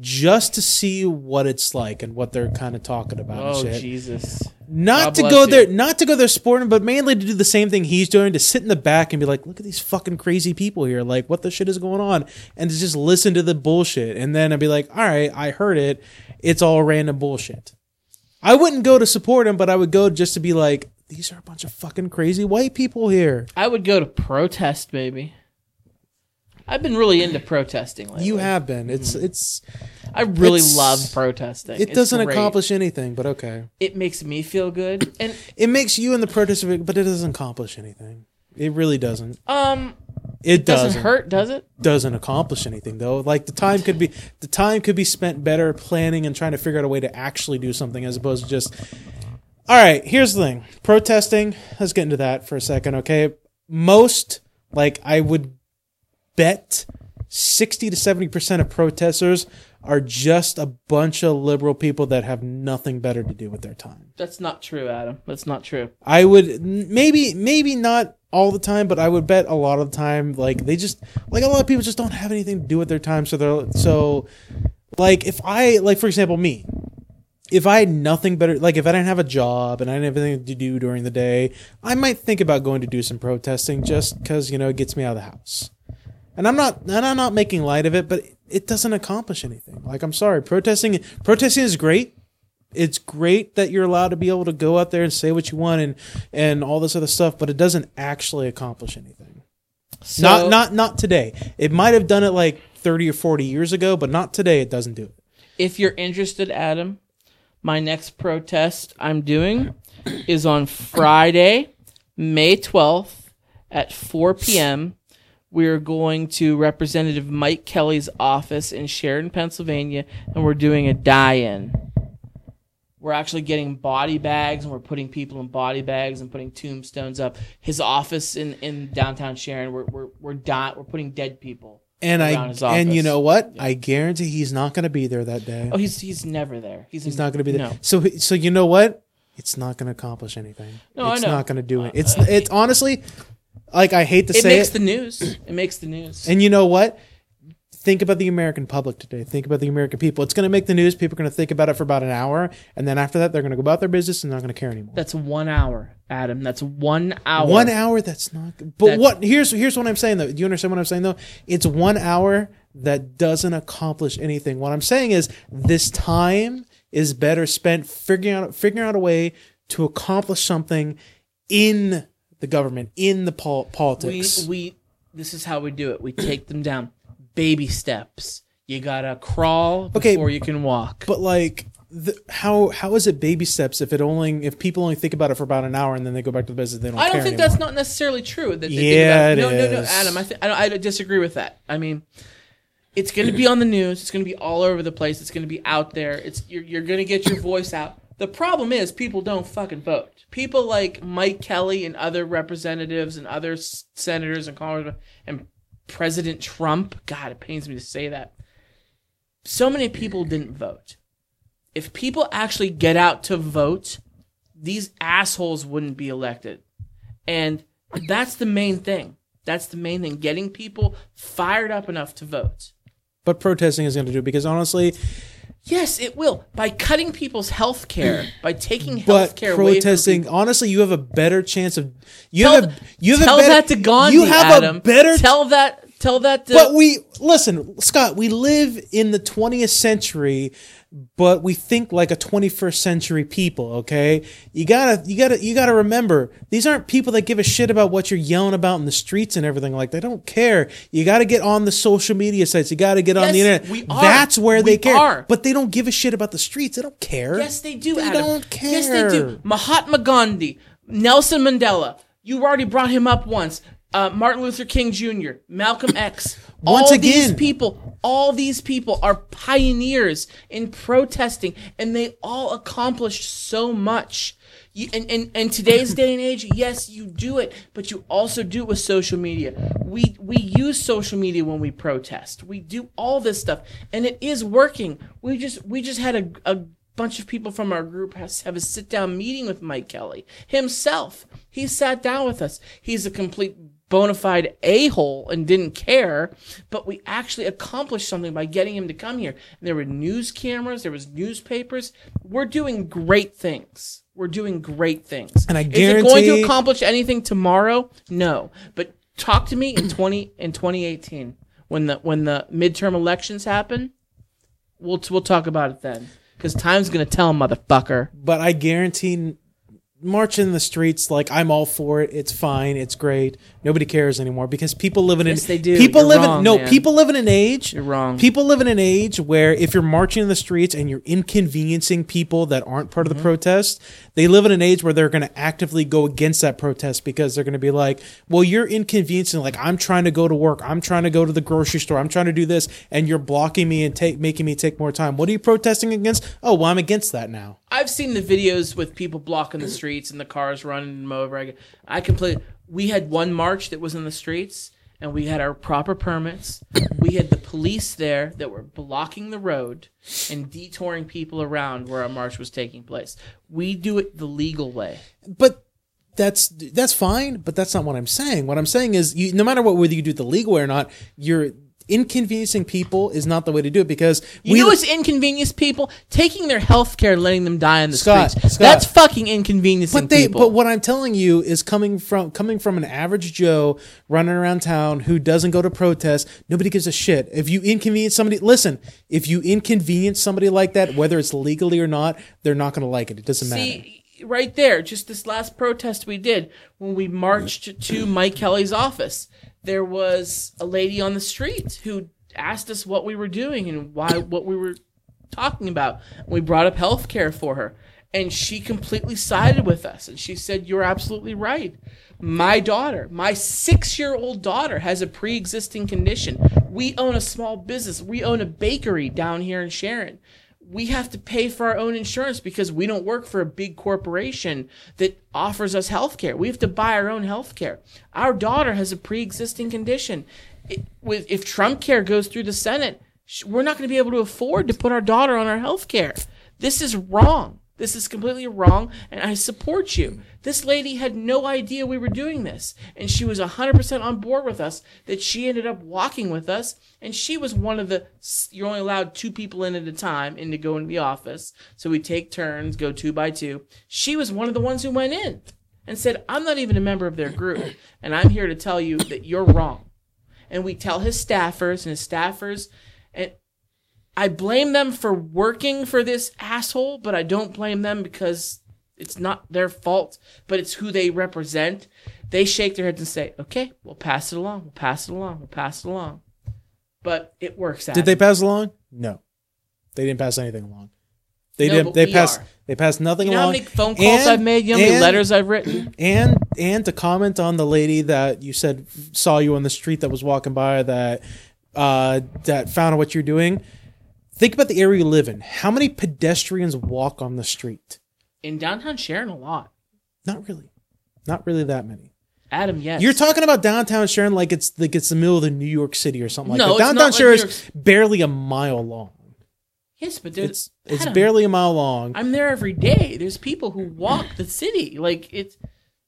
just to see what it's like and what they're kind of talking about and Oh. Jesus! Not God to go you. there, not to go there sporting, but mainly to do the same thing he's doing, to sit in the back and be like, "Look at these fucking crazy people here! Like, what the shit is going on?" And to just listen to the bullshit, and then I'd be like, "All right, I heard it. It's all random bullshit." I wouldn't go to support him, but I would go just to be like, "These are a bunch of fucking crazy white people here." I would go to protest, baby. I've been really into protesting lately. You have been. It's it's I really it's- love protesting. it It's doesn't great. accomplish anything, but okay. It makes me feel good, and It makes you in the protest, but it doesn't accomplish anything. It really doesn't. um, It it doesn't doesn't hurt, does it? doesn't accomplish anything though. Like the time could be the time could be spent better planning and trying to figure out a way to actually do something as opposed to just All right, here's the thing. Protesting, let's get into that for a second, okay? Most like I would bet 60 to 70% of protesters are just a bunch of liberal people that have nothing better to do with their time. That's not true, Adam. That's not true. I would maybe maybe not all the time, but I would bet a lot of the time like they just like a lot of people just don't have anything to do with their time, so they're so like if I like for example me, if I had nothing better like if I didn't have a job and I didn't have anything to do during the day, I might think about going to do some protesting just because you know it gets me out of the house. And I'm not and I'm not making light of it, but it doesn't accomplish anything. Like I'm sorry, protesting protesting is great it's great that you're allowed to be able to go out there and say what you want and and all this other stuff, but it doesn't actually accomplish anything. So, not not not today. It might have done it like 30 or 40 years ago, but not today. It doesn't do it. if you're interested, Adam, my next protest I'm doing is on Friday, May 12th at 4 p.m. We're going to Representative Mike Kelly's office in Sharon, Pennsylvania, and we're doing a die in. We're actually getting body bags and we're putting people in body bags and putting tombstones up. His office in, in downtown Sharon, we're, we're, we're, di- we're putting dead people. And I and you know what? I guarantee he's not going to be there that day. Oh, he's, he's never there. He's, He's not going to be there. No. So so you know what? It's not going to accomplish anything. No, I it's know. not going to do it. Uh, it's it's honestly like I hate to say It say makes it. the news. It makes the news. And you know what? Think about the American public today. Think about the American people. It's going to make the news. People are going to think about it for about an hour, and then after that, they're going to go about their business and they're not going to care anymore. That's one hour, Adam. That's one hour. One hour. That's not. But That's- what? Here's here's what I'm saying though. Do you understand what I'm saying though? It's one hour that doesn't accomplish anything. What I'm saying is this time is better spent figuring out figuring out a way to accomplish something in the government, in the pol- politics. we this is how we do it. We take them down, baby steps. You gotta crawl Okay, before you can walk. But like, the, how how is it baby steps if it only if people only think about it for about an hour and then they go back to the business they don't I don't think anymore. that's not necessarily true. That Yeah, it no, no, no. Adam. I, th- I, don't, I disagree with that. I mean, it's going to be on the news. It's going to be all over the place. It's going to be out there. It's you're, you're going to get your voice out. The problem is people don't fucking vote. People like Mike Kelly and other representatives and other senators and congressmen and President Trump. God, it pains me to say that. So many people didn't vote. If people actually get out to vote, these assholes wouldn't be elected. And that's the main thing. That's the main thing. Getting people fired up enough to vote. But protesting is going to do because honestly, Yes, it will. By cutting people's health care, by taking health care away protesting people. honestly, you have a better chance of you Tell, have a, you have tell a better, that to Gandhi, You have Adam. a better Tell that. Tell that to. But we listen, Scott. We live in the 20th century. But we think like a 21st century people okay you gotta you gotta you gotta remember these aren't people that give a shit about what you're yelling about in the streets and everything like they don't care you gotta get on the social media sites you gotta get on the internet we are. that's where they care are. but they don't give a shit about the streets they don't care Yes, they do. They Adam. don't care. Yes, they do. Mahatma Gandhi, Nelson Mandela. You already brought him up once. Uh, Martin Luther King Jr., Malcolm X. Once all these people, all these people are pioneers in protesting, and they all accomplished so much. You, and, and, and today's day and age, yes, you do it, but you also do it with social media. We we use social media when we protest. We do all this stuff, and it is working. We just we just had a, a bunch of people from our group has have a sit down meeting with Mike Kelly himself. He sat down with us. He's a complete bona fide a hole and didn't care, but we actually accomplished something by getting him to come here. And there were news cameras, there was newspapers. We're doing great things. We're doing great things. And I guarantee, Is it going to accomplish anything tomorrow? No. But talk to me in twenty in twenty eighteen when the when the midterm elections happen. We'll we'll talk about it then because time's gonna tell, motherfucker. but I guarantee marching in the streets like I'm all for it. It's fine. It's great. Nobody cares anymore because people live in Yes, an they do. people You're live wrong, in no man. people live in an age You're wrong. People live in an age where if you're marching in the streets and you're inconveniencing people that aren't part of Mm-hmm. the protest, they live in an age where they're going to actively go against that protest because they're going to be like, "Well, you're inconveniencing like I'm trying to go to work, I'm trying to go to the grocery store, I'm trying to do this and you're blocking me and take making me take more time. What are you protesting against? Oh, well, I'm against that now." I've seen the videos with people blocking the streets and the cars running them over. I, I completely. We had one march that was in the streets, and we had our proper permits. We had the police there that were blocking the road and detouring people around where our march was taking place. We do it the legal way. but that's that's fine but that's not what i'm saying what i'm saying is you, no matter what whether you do it the legal way or not you're inconveniencing people is not the way to do it because You know what's inconvenience people? Taking their health care and letting them die in the Scott, streets. Scott. That's fucking inconveniencing but they people. but what i'm telling you is coming from coming from an average joe running around town who doesn't go to protest nobody gives a shit if you inconvenience somebody listen if you inconvenience somebody like that whether it's legally or not they're not going to like it it doesn't matter See, right there, just this last protest we did when we marched to Mike Kelly's office, there was a lady on the street who asked us what we were doing and why what we were talking about. We brought up health care for her, and she completely sided with us. And she said, "You're absolutely right. My daughter, my six-year-old daughter, has a pre-existing condition. We own a small business. We own a bakery down here in Sharon." We have to pay for our own insurance because we don't work for a big corporation that offers us health care. We have to buy our own health care. Our daughter has a pre-existing condition. It, with if Trump care goes through the Senate, we're not going to be able to afford to put our daughter on our health care. This is wrong. This is completely wrong, and I support you. This lady had no idea we were doing this, and she was 100% on board with us. That she ended up walking with us, and she was one of the. You're only allowed two people in at a time in to go into the office, so we take turns, go two by two. She was one of the ones who went in and said, "I'm not even a member of their group, and I'm here to tell you that you're wrong." And we tell his staffers and his staffers, and I blame them for working for this asshole, but I don't blame them because it's not their fault, but it's who they represent. They shake their heads and say, "Okay, we'll pass it along. We'll pass it along. We'll pass it along." But it works out. Did they pass along? No, they didn't pass anything along. They No, did. but They passed. are. They passed nothing You know how along. many phone calls And- I've made? You know how many letters I've written? and and to comment on the lady that you said saw you on the street that was walking by that uh that found out what you're doing think about the area you live in how many pedestrians walk on the street In downtown Sharon, a lot. not really not really that many Adam, yes. you're talking about downtown sharon like it's like it's the middle of the new york city or something like No, that downtown like sharon is York's- barely a mile long Yes, but there's it's it's Adam, barely a mile long I'm there every day. There's people who walk the city. Like it's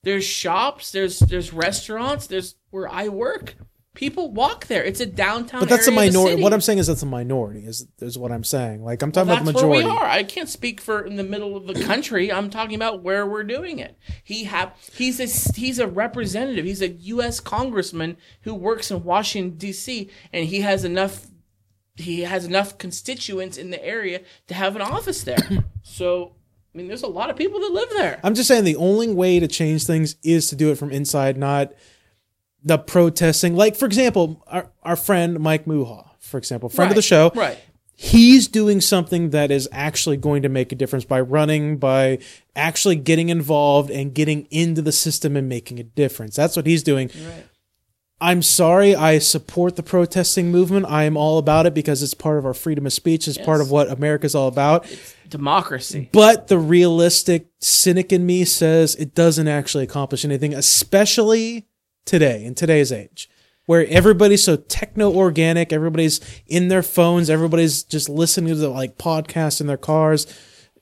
there's shops, there's there's restaurants, there's where I work. People walk there. It's a downtown. but that's a minority what i'm saying is that's a minority is is what i'm saying like i'm talking Well, about the that's where majority we are. I can't speak for in the middle of the country. I'm talking about where we're doing it. He have he's a he's a representative. He's a U.S. congressman who works in Washington D.C. and he has enough he has enough constituents in the area to have an office there. so, I mean, there's a lot of people that live there. I'm just saying the only way to change things is to do it from inside, not the protesting. Like, for example, our, our friend Mike Muha, for example, friend of the show, Right. he's doing something that is actually going to make a difference by running, by actually getting involved and getting into the system and making a difference. That's what he's doing. Right. I'm sorry, I support the protesting movement. I am all about it because it's part of our freedom of speech, it's part of what America's all about. Democracy. But the realistic cynic in me says it doesn't actually accomplish anything, especially today, in today's age, where everybody's so techno organic, everybody's in their phones, everybody's just listening to like podcasts in their cars.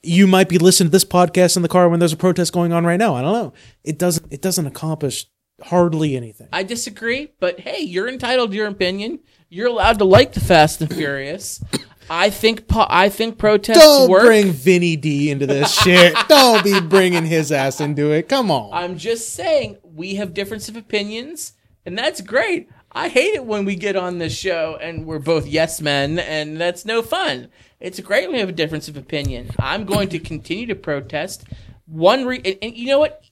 You might be listening to this podcast in the car when there's a protest going on right now. I don't know. It doesn't it doesn't accomplish hardly anything. I disagree, but hey, you're entitled to your opinion. You're allowed to like the Fast and Furious. I think po- I think protests Don't work. bring Vinny D into this shit. Don't be bringing his ass into it. Come on. I'm just saying we have difference of opinions, and that's great. I hate it when we get on this show and we're both yes men, and that's no fun. It's great when we have a difference of opinion. I'm going to continue to protest. One re- and, and you know what?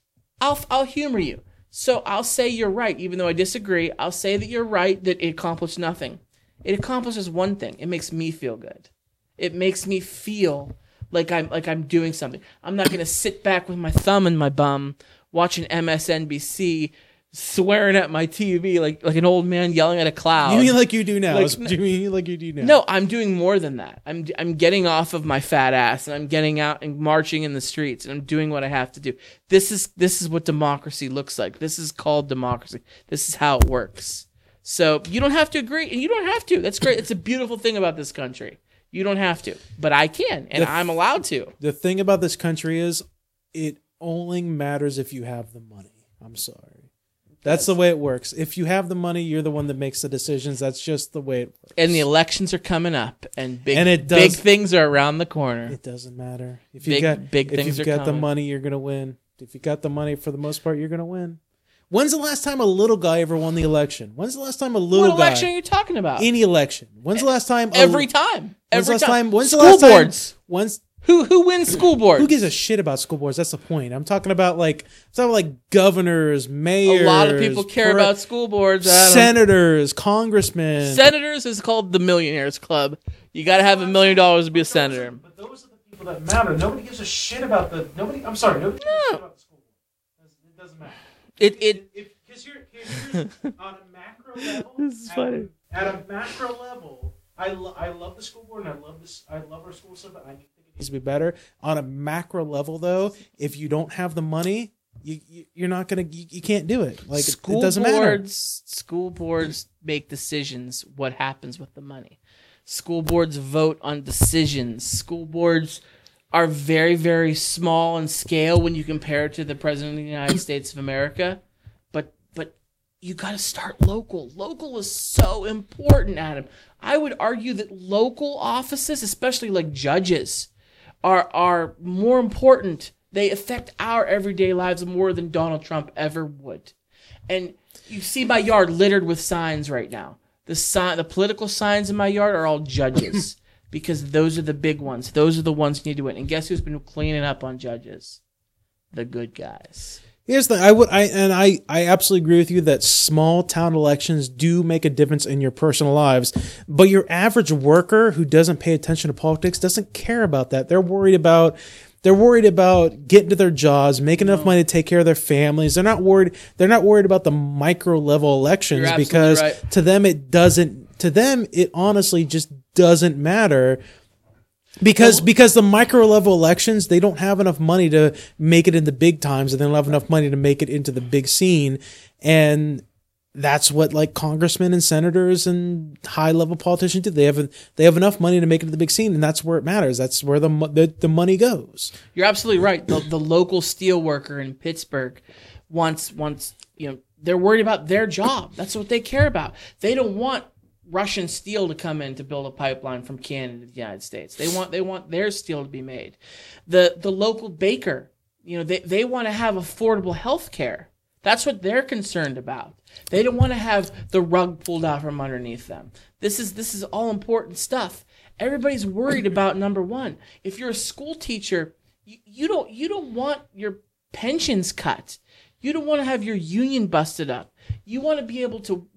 I'll I'll humor you. So I'll say you're right, even though I disagree. I'll say that you're right that it accomplished nothing. It accomplishes one thing. It makes me feel good. It makes me feel like I'm like I'm doing something. I'm not gonna sit back with my thumb in my bum watching MSNBC swearing at my TV like like an old man yelling at a cloud. You mean like you do now? Like- do you mean like you do now? no, I'm doing more than that. I'm I'm getting off of my fat ass and I'm getting out and marching in the streets and I'm doing what I have to do. This is this is what democracy looks like. This is called democracy. This is how it works. So you don't have to agree and you don't have to. That's great. It's a beautiful thing about this country. You don't have to, but I can and The- I'm allowed to. The thing about this country is it only matters if you have the money. I'm sorry. That's the way it works. If you have the money, you're the one that makes the decisions. That's just the way it works. And the elections are coming up and big And it big things are around the corner. It doesn't matter. If you Big- got big if things you've got the money, you're gonna win. If you got the money, for the most part, you're gonna win. When's the last time a little guy ever won the election? When's the last time a little What election are you talking about? any election? When's the last time a- Every time. When's the Every last time? When's the School last time? boards. When's Who who wins school boards? Who gives a shit about school boards? That's the point. I'm talking about like I'm talking about like governors, mayors. A lot of people care pre- about school boards. Senators, congressmen. Senators is called the Millionaires Club. You got to have a million dollars to be a senator. But those are the people that matter. Nobody gives a shit about the nobody. I'm sorry. Nobody gives a shit about the school board. It doesn't matter. It it Because you're, here's on a macro level. This is at- funny. At a macro level, I, lo- I love the school board and I love this. I love our school system. I think it needs to be better. On a macro level, though, if you don't have the money, you, you you're not gonna. You, you can't do it. Like it- school it doesn't matter. boards school boards make decisions what happens with the money. School boards vote on decisions. School boards are very very small in scale when you compare it to the president of the United States of America. But but you got to start local. Local is so important, Adam. I would argue that local offices, especially like judges, are are more important. They affect our everyday lives more than Donald Trump ever would. And you see my yard littered with signs right now. The sign, the political signs in my yard are all judges because those are the big ones. Those are the ones who need to win. And guess who's been cleaning up on judges? The good guys. Here's the I would I and I I absolutely agree with you that small town elections do make a difference in your personal lives, but your average worker who doesn't pay attention to politics doesn't care about that. They're worried about they're worried about getting to their jobs, making enough mm-hmm. money to take care of their families. They're not worried they're not worried about the micro level elections because right. to them it doesn't to them it honestly just doesn't matter because because the micro level elections they don't have enough money to make it in the big times and they don't have enough money to make it into the big scene and that's what like congressmen and senators and high level politicians do they have they have enough money to make it to the big scene and that's where it matters that's where the the, the money goes You're absolutely right. The, the local steel worker in Pittsburgh wants wants you know they're worried about their job. That's what they care about. They don't want Russian steel to come in to build a pipeline from Canada to the United States. They want they want their steel to be made. The the local baker, you know, they, they want to have affordable health care. That's what they're concerned about. They don't want to have the rug pulled out from underneath them. This is this is all important stuff. Everybody's worried about number one. If you're a school teacher, you, you don't you don't want your pensions cut. You don't want to have your union busted up. You want to be able to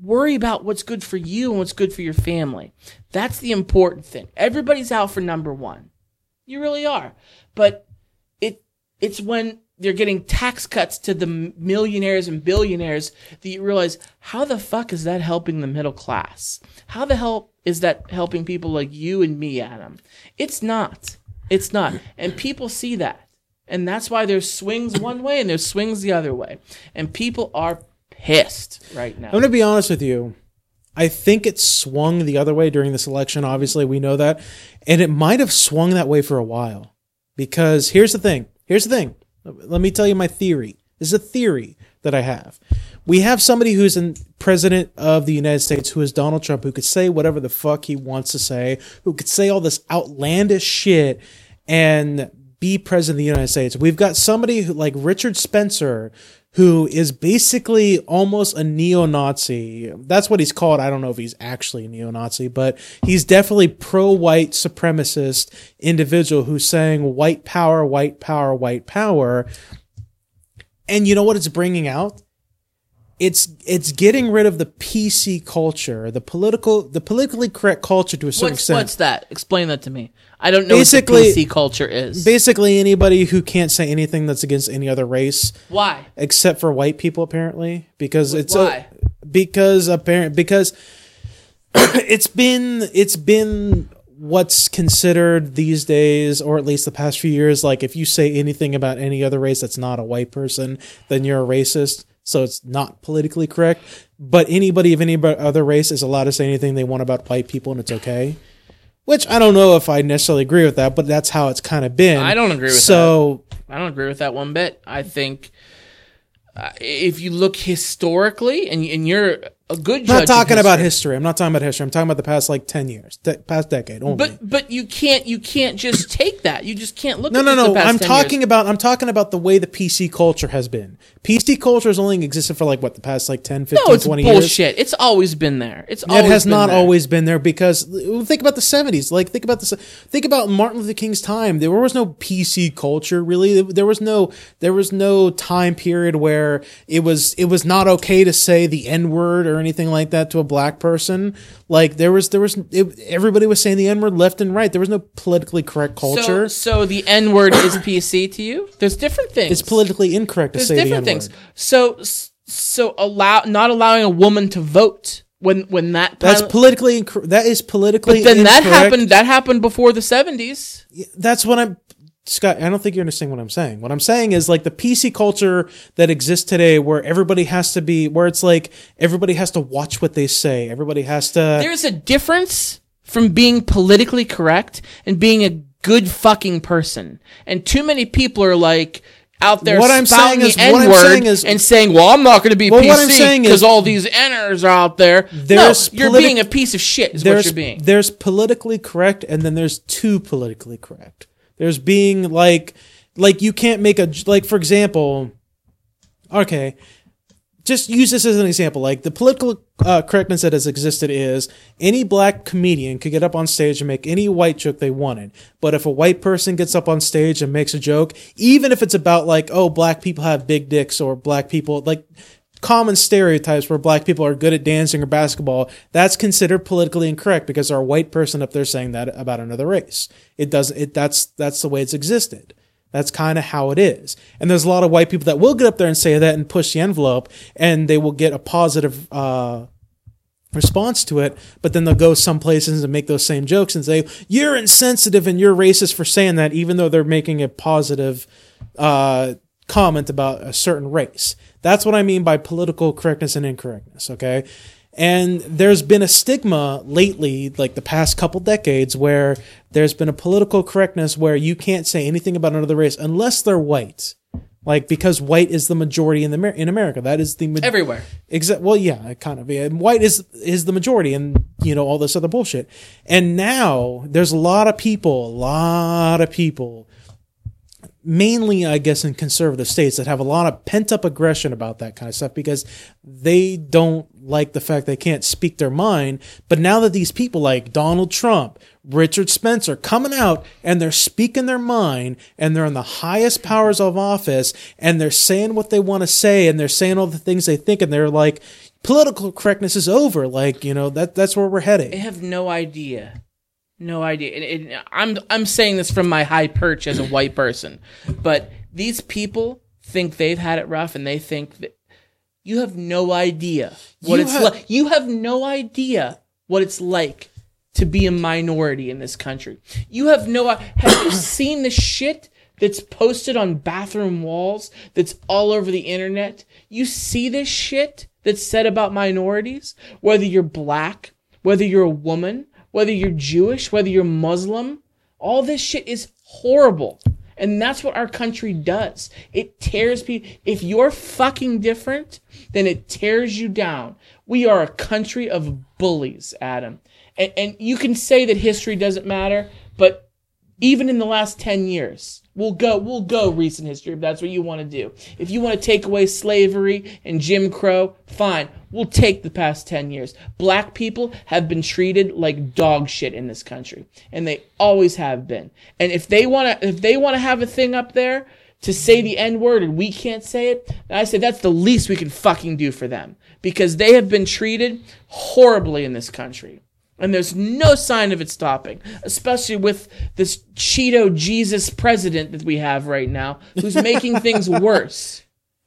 worry about what's good for you and what's good for your family. That's the important thing. Everybody's out for number one. You really are. But it it's when they're getting tax cuts to the millionaires and billionaires that you realize how the fuck is that helping the middle class? How the hell is that helping people like you and me, Adam? It's not. It's not. And people see that. And that's why there's swings one way and there's swings the other way. And people are pissed right now. I'm going to be honest with you. I think it swung the other way during this election. Obviously, we know that. And it might have swung that way for a while. Because here's the thing. Here's the thing. Let me tell you my theory. This is a theory that I have. We have somebody who's in president of the United States, who is Donald Trump, who could say whatever the fuck he wants to say, who could say all this outlandish shit and be president of the United States. We've got somebody who, like Richard Spencer, who is basically almost a neo-Nazi. That's what he's called. I don't know if he's actually a neo-Nazi, but he's definitely pro-white supremacist individual who's saying white power, white power, white power. And you know what it's bringing out? It's it's getting rid of the PC culture, the political, the politically correct culture to a certain What's, extent. what's that? Explain that to me. I don't know Basically- what the PC culture is. Basically, anybody who can't say anything that's against any other race Why? except for white people apparently because it's a- Why? because apparent because it's been it's been what's considered these days or at least the past few years like if you say anything about any other race that's not a white person then you're a racist so it's not politically correct but anybody of any other race is allowed to say anything they want about white people and it's okay which I don't know if I necessarily agree with that, but that's how it's kind of been. I don't agree with so, I don't agree with that one bit. I think uh, if you look historically, and, and you're a good judge. I'm not talking about history. I'm not talking about history. I'm talking about the past like ten years, de- past decade only. But but you can't you can't just take that. You just can't look. no, at no, no. I'm 10 talking years. about I'm talking about the way the PC culture has been. PC culture has only existed for like what the past like 10, 15, No, it's 20 years. bullshit. It's always been there. It's It has not there. always been there because think about the 70s. Like think about this. Think about Martin Luther King's time. There was no PC culture really. There was no there was no time period where it was it was not okay to say the N word or anything like that to a black person. Like there was there was it, everybody was saying the N word left and right. There was no politically correct culture. so the N word is PC to you? There's different things. it's politically incorrect to There's say the N different word. things. So so allow not allowing a woman to vote when when that That's politically inc- that is politically. but then that happened that happened before the 70s. that's what I'm Scott, I don't think you understand what I'm saying. What I'm saying is like the PC culture that exists today where everybody has to be where it's like everybody has to watch what they say. Everybody has to There's a difference from being politically correct and being a good fucking person. And too many people are like out there What I'm saying is- the what I'm N-word saying is- and saying, "Well, I'm not going to be Well, what I'm saying PC because all these Ners are out there." There's no, you're being a piece of shit. Is what you're being. there's politically correct and then there's too politically correct. There's being like like you can't make a like for example okay just use this as an example. Like the political uh, correctness that has existed is any black comedian could get up on stage and make any white joke they wanted. But if a white person gets up on stage and makes a joke even if it's about like oh black people have big dicks or black people like common stereotypes where black people are good at dancing or basketball, that's considered politically incorrect because there are white person up there saying that about another race. It doesn't, it, that's, that's the way it's existed. That's kind of how it is. And there's a lot of white people that will get up there and say that and push the envelope and they will get a positive, uh, response to it, but then they'll go some places and make those same jokes and say, you're insensitive and you're racist for saying that, even though they're making a positive, uh, comment about a certain race. That's what I mean by political correctness and incorrectness, okay? And there's been a stigma lately, like the past couple decades, where there's been a political correctness where you can't say anything about another race unless they're white. Like because white is the majority in the in America. That is the ma- Everywhere. Exactly. Well, yeah, kind of. Yeah. And white is is the majority, and you know all this other bullshit. And now there's a lot of people, a lot of people mainly I guess in conservative states that have a lot of pent up aggression about that kind of stuff because they don't like the fact they can't speak their mind. But now that these people like Donald Trump, Richard Spencer coming out and they're speaking their mind and they're in the highest powers of office and they're saying what they want to say and they're saying all the things they think and they're like political correctness is over like you know that that's where we're heading I have no idea. No idea. I'm I'm saying this from my high perch as a white person, but these people think they've had it rough, and they think that you have no idea what You it's like. You have no idea what it's like to be a minority in this country. You have no. Have you seen the shit? That's posted on bathroom walls, that's all over the internet. You see this shit that's said about minorities, whether you're black, whether you're a woman, whether you're Jewish, whether you're Muslim, all this shit is horrible. And that's what our country does. It tears people. If you're fucking different, then it tears you down. We are a country of bullies, Adam. And, and you can say that history doesn't matter, but even in the last 10 years. We'll go we'll go recent history if that's what you want to do. If you want to take away slavery and jim crow fine. We'll take the past 10 years. Black people have been treated like dog shit in this country and they always have been. And if they want to if they want to have a thing up there to say the n word and we can't say it i say that's the least we can fucking do for them because they have been treated horribly in this country and there's no sign of it stopping, especially with this Cheeto Jesus president that we have right now, who's making things worse.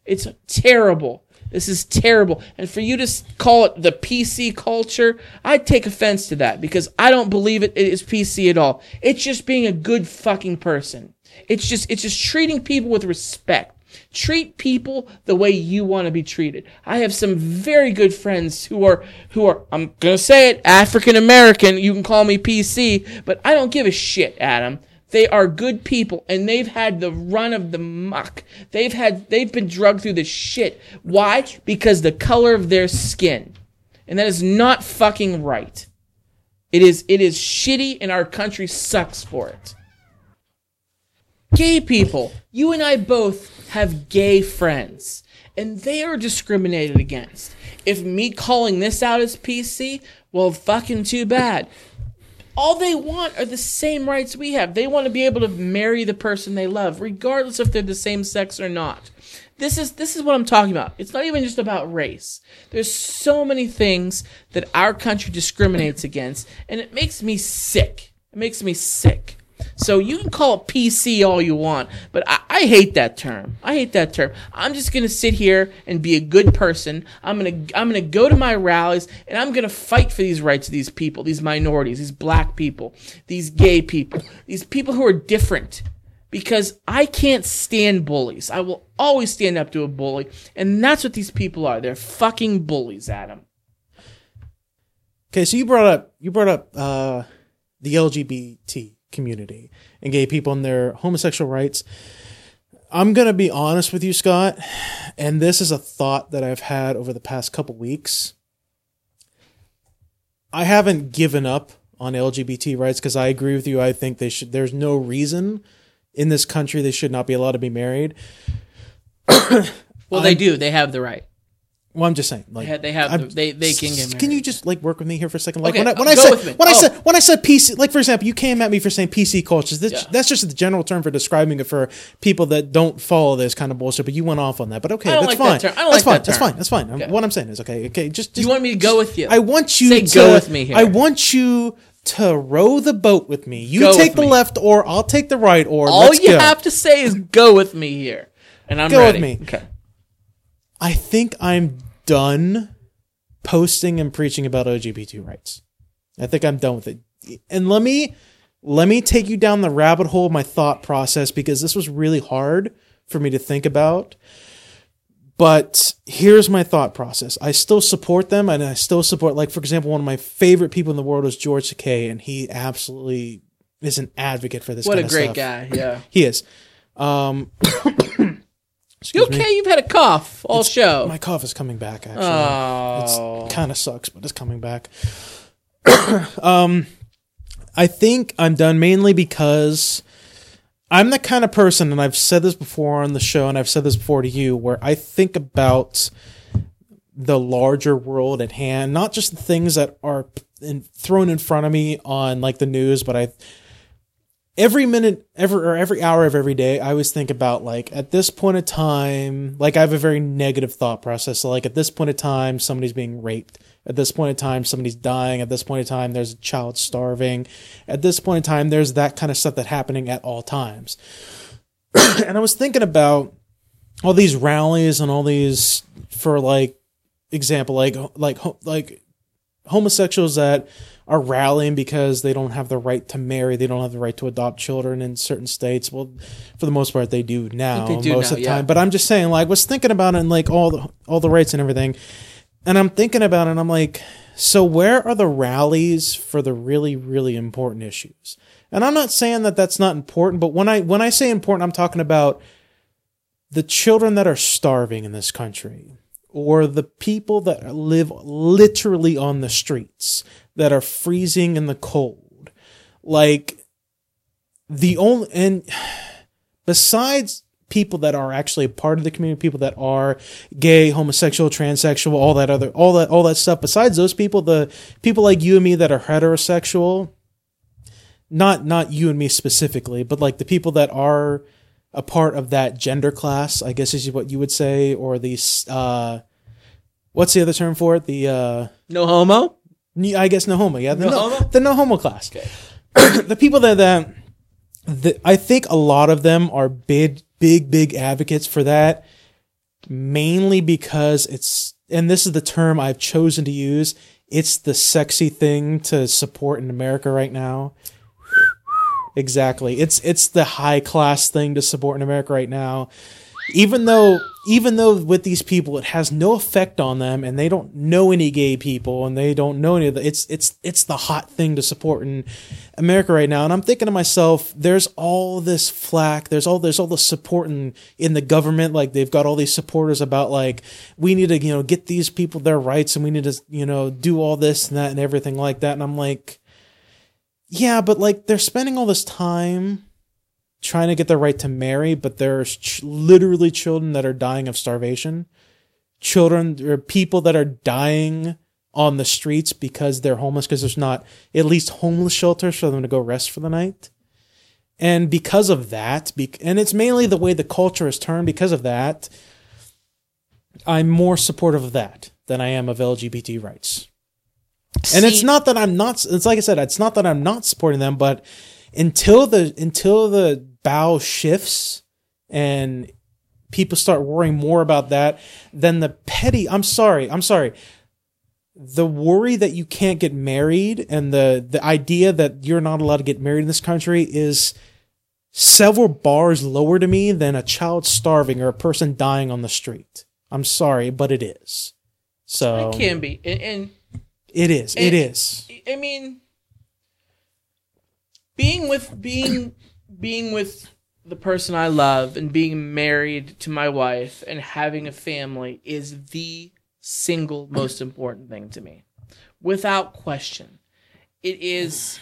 It's terrible. This is terrible. And for you to call it the PC culture, I take offense to that because I don't believe it, it is PC at all. It's just being a good fucking person. It's just it's just treating people with respect. Treat people the way you want to be treated. I have some very good friends who are who are I'm going to say it, African American. You can call me PC, but I don't give a shit, Adam. They are good people and they've had the run of the muck. They've had they've been drugged through the shit. Why? Because the color of their skin. And that is not fucking right. It is it is shitty and our country sucks for it. Gay people, you and I both have gay friends, and they are discriminated against. If me calling this out as PC, well, fucking too bad. All they want are the same rights we have. They want to be able to marry the person they love, regardless if they're the same sex or not. This is this is what I'm talking about. It's not even just about race. There's so many things that our country discriminates against, and it makes me sick. It makes me sick. So you can call it PC all you want, but I, I hate that term. I hate that term. I'm just gonna sit here and be a good person. I'm gonna I'm gonna go to my rallies and I'm gonna fight for these rights of these people, these minorities, these black people, these gay people, these people who are different. Because I can't stand bullies. I will always stand up to a bully, and that's what these people are. They're fucking bullies, Adam. Okay, so you brought up you brought up uh, the LGBT community and gay people and their homosexual rights. I'm gonna be honest with you, Scott, and this is a thought that I've had over the past couple weeks. I haven't given up on LGBT rights because I agree with you. I think they should. There's no reason in this country they should not be allowed to be married. Well, they do. They have the right. Well, I'm just saying, like They have- they have the- they- they can get Can you just like work with me here for a second? Like Okay, when I when I said with me. when I Oh. said when I said PC, like for example, you came at me for saying PC culture. That's, Yeah. that's just the general term for describing it for people that don't follow this kind of bullshit. But you went off on that. But okay, that's like fine. that. I that's like fine. that That's fine. That's fine. Okay. What I'm saying is okay. Okay, just, just You want me to go with you? I want you Say to go with me here. I want you to row the boat with me. You Go take the me. left oar. I'll take the right oar. All you go. have to say is go with me here, and I'm Go with me. Okay. I think I'm done posting and preaching about LGBT rights. I think I'm done with it. And let me let me take you down the rabbit hole of my thought process because this was really hard for me to think about. But here's my thought process. I still support them and I still support like for example one of my favorite people in the world is George Takei and he absolutely is an advocate for this What a great stuff. guy. Yeah. He is. Um You excuse me. okay? You've had a cough all show. My cough is coming back actually. oh. It's kind of sucks, but it's coming back. um, I think I'm done mainly because I'm the kind of person, and I've said this before on the show, and I've said this before to you, where I think about the larger world at hand, not just the things that are in, thrown in front of me on like the news, but I every minute, every or every hour of every day, I always think about like at this point of time, like I have a very negative thought process. So like at this point of time, somebody's being raped. At this point in time, somebody's dying. At this point in time, there's a child starving. At this point in time, there's that kind of stuff that's happening at all times. and I was thinking about all these rallies and all these for like example, like like like homosexuals that are rallying because they don't have the right to marry, they don't have the right to adopt children in certain states. Well, for the most part, they do now they do most now, of the yeah. time. But I'm just saying, like, was thinking about it and like all the all the rights and everything, and I'm thinking about it. and I'm like, so where are the rallies for the really really important issues? And I'm not saying that that's not important, but when I when I say important, I'm talking about the children that are starving in this country or the people that live literally on the streets that are freezing in the cold like the only and besides people that are actually a part of the community people that are gay homosexual transsexual all that other all that all that stuff besides those people the people like you and me that are heterosexual not not you and me specifically but like the people that are a part of that gender class i guess is what you would say or the uh what's the other term for it the uh No homo. I guess no homo. Yeah, the No no, homo? the no homo class. the people that that the, I think a lot of them are big, big, big advocates for that, mainly because it's and this is the term I've chosen to use. It's the sexy thing to support in America right now. Exactly. It's it's the high class thing to support in America right now. Even though even though with these people it has no effect on them and they don't know any gay people and they don't know any of the it's it's it's the hot thing to support in America right now. And I'm thinking to myself, there's all this flack, there's all there's all the support in in the government, like they've got all these supporters about like we need to, you know, get these people their rights and we need to, you know, do all this and that and everything like that. And I'm like, yeah, but like they're spending all this time trying to get their right to marry, but there's ch- literally children that are dying of starvation. Children or people that are dying on the streets because they're homeless because there's not at least homeless shelters for them to go rest for the night. And because of that, bec- and it's mainly the way the culture is turned because of that, I'm more supportive of that than I am of LGBT rights. And it's not that I'm not. It's like I said. It's not that I'm not supporting them, but until the until the bow shifts and people start worrying more about that, than the petty. I'm sorry. I'm sorry. The worry that you can't get married and the the idea that you're not allowed to get married in this country is several bars lower to me than a child starving or a person dying on the street. I'm sorry, but it is. So It can be, and, and it is. And- is. I mean, being with being being with the person I love and being married to my wife and having a family is the single most important thing to me, without question. It is,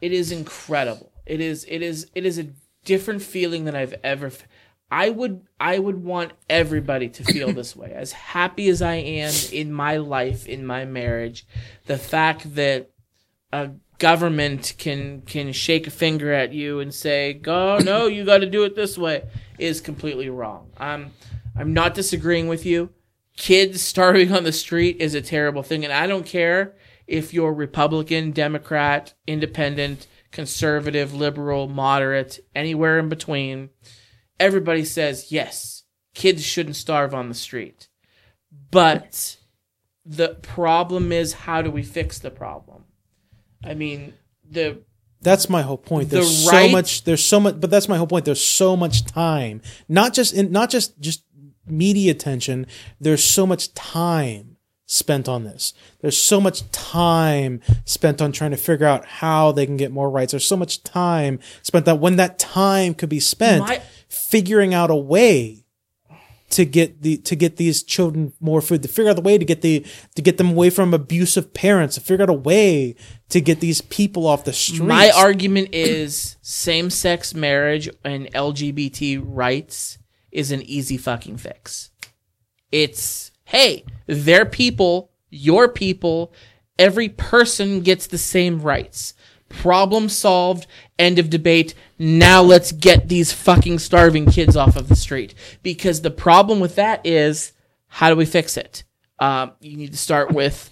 it is incredible. It is, it is, it is a different feeling than I've ever. f- I would, I would want everybody to feel this way. As happy as I am in my life, in my marriage, the fact that a government can can shake a finger at you and say, "Go, no, you got to do it this way," is completely wrong. I'm I'm not disagreeing with you. Kids starving on the street is a terrible thing, and I don't care if you're Republican, Democrat, Independent, conservative, liberal, moderate, anywhere in between. Everybody says yes, kids shouldn't starve on the street, but the problem is how do we fix the problem? I mean, the That's my whole point. The There's right- so much. There's so much. But that's my whole point. There's so much time. Not just in. Not just just media attention. There's so much time spent on this. There's so much time spent on trying to figure out how they can get more rights. There's so much time spent that when that time could be spent My- figuring out a way to get the to get these children more food to figure out the way to get the to get them away from abusive parents to figure out a way to get these people off the streets My argument is same sex marriage and LGBT rights is an easy fucking fix. It's, hey, their people, your people, every person gets the same rights. Problem solved, end of debate. Now let's get these fucking starving kids off of the street. Because the problem with that is, how do we fix it? Um, you need to start with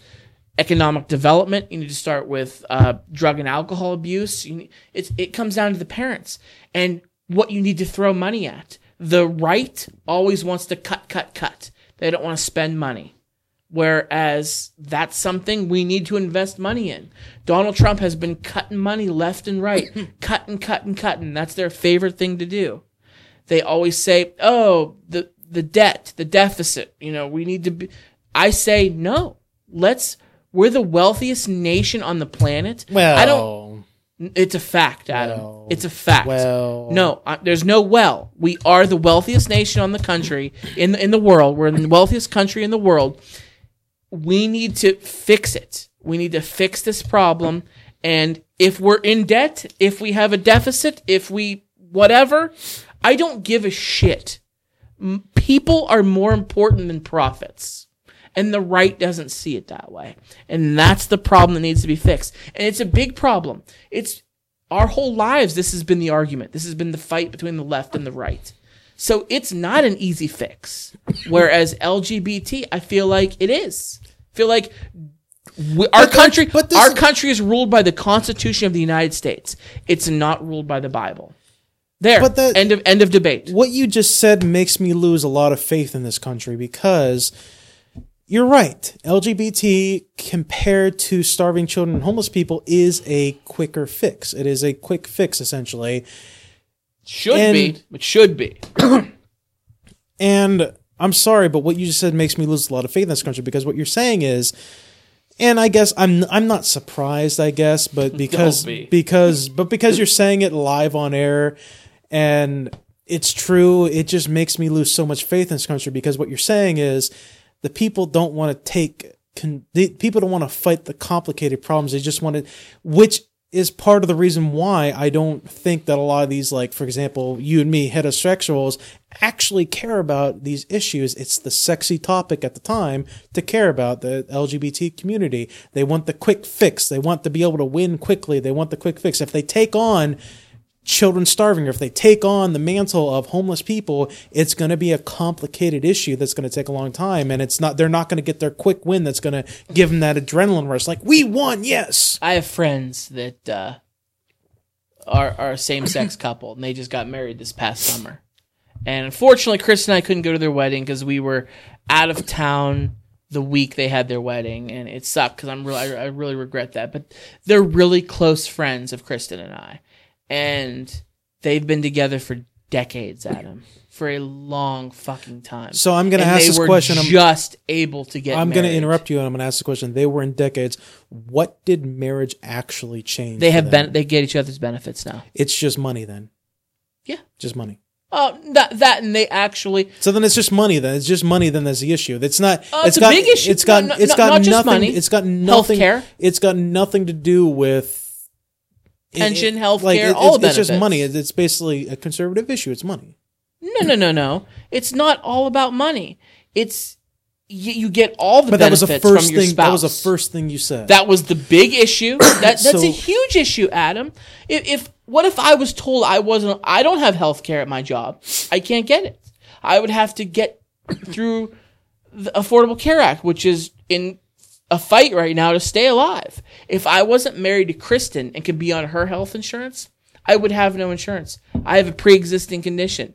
economic development. You need to start with uh, drug and alcohol abuse. Need, it comes down to the parents and what you need to throw money at. The right always wants to cut, cut, cut. They don't want to spend money. Whereas that's something we need to invest money in. Donald Trump has been cutting money left and right, cutting, cutting, cutting. That's their favorite thing to do. They always say, "Oh, the the debt, the deficit. You know, we need to be." I say, no. Let's. We're the wealthiest nation on the planet. well I don't. It's a fact, Adam. Well, it's a fact. well. no, uh, there's no well. We are the wealthiest nation on the country in the, in the world. We're the wealthiest country in the world. We need to fix it. We need to fix this problem. And if we're in debt, if we have a deficit, if we whatever, I don't give a shit. People are more important than profits. And the right doesn't see it that way. And that's the problem that needs to be fixed. And it's a big problem. It's our whole lives, this has been the argument. This has been the fight between the left and the right. So it's not an easy fix. Whereas LGBT, I feel like it is. I feel like we, our But- country, but this our country is ruled by the Constitution of the United States. It's not ruled by the Bible. There. But that- end of end of debate. what you just said makes me lose a lot of faith in this country because you're right. LGBT compared to starving children and homeless people is a quicker fix. It is a quick fix essentially. Should And- be, It should be. And I'm sorry, but what you just said makes me lose a lot of faith in this country because what you're saying is and I guess I'm I'm not surprised, I guess, but because be. because but because you're saying it live on air and it's true, it just makes me lose so much faith in this country because what you're saying is the people don't want to take con- the people don't want to fight the complicated problems. They just want to which is part of the reason why I don't think that a lot of these, like, for example, you and me, heterosexuals, actually care about these issues. It's the sexy topic at the time to care about the LGBT community. They want the quick fix. They want to be able to win quickly. They want the quick fix. If they take on children starving or if they take on the mantle of homeless people it's going to be a complicated issue that's going to take a long time and it's not they're not going to get their quick win that's going to give them that adrenaline rush like we won yes I have friends that uh, are are a same sex couple, and they just got married this past summer. And unfortunately, Chris and I couldn't go to their wedding because we were out of town the week they had their wedding, and it sucked because I'm really I, I really regret that. But they're really close friends of Kristen and I, and they've been together for decades, Adam, for a long fucking time. So I'm going to ask they this were question. I'm, just able to get. I'm going to interrupt you and I'm going to ask the question. They were in decades. What did marriage actually change? They have ben- they get each other's benefits now. It's just money then. Yeah. Just money. Oh, that that and they actually So then it's just money. Then it's just money. Then there's the issue. It's not. Uh, it's a big issue. It's got. No, no, it's got nothing. money. It's got nothing. Healthcare. It's got nothing to do with Pension, it- healthcare, like, it- all it's, it's just money. It's, basically a conservative issue. It's money. no no no no. It's not all about money. It's you, you get all the But that was the first from your thing. spouse. That was the first thing you said. That was the big issue. That that's So- a huge issue, Adam. If, if what if I was told I wasn't I don't have health care at my job. I can't get it. I would have to get through the Affordable Care Act, which is in a fight right now to stay alive. If I wasn't married to Kristen and could be on her health insurance, I would have no insurance. I have a pre-existing condition.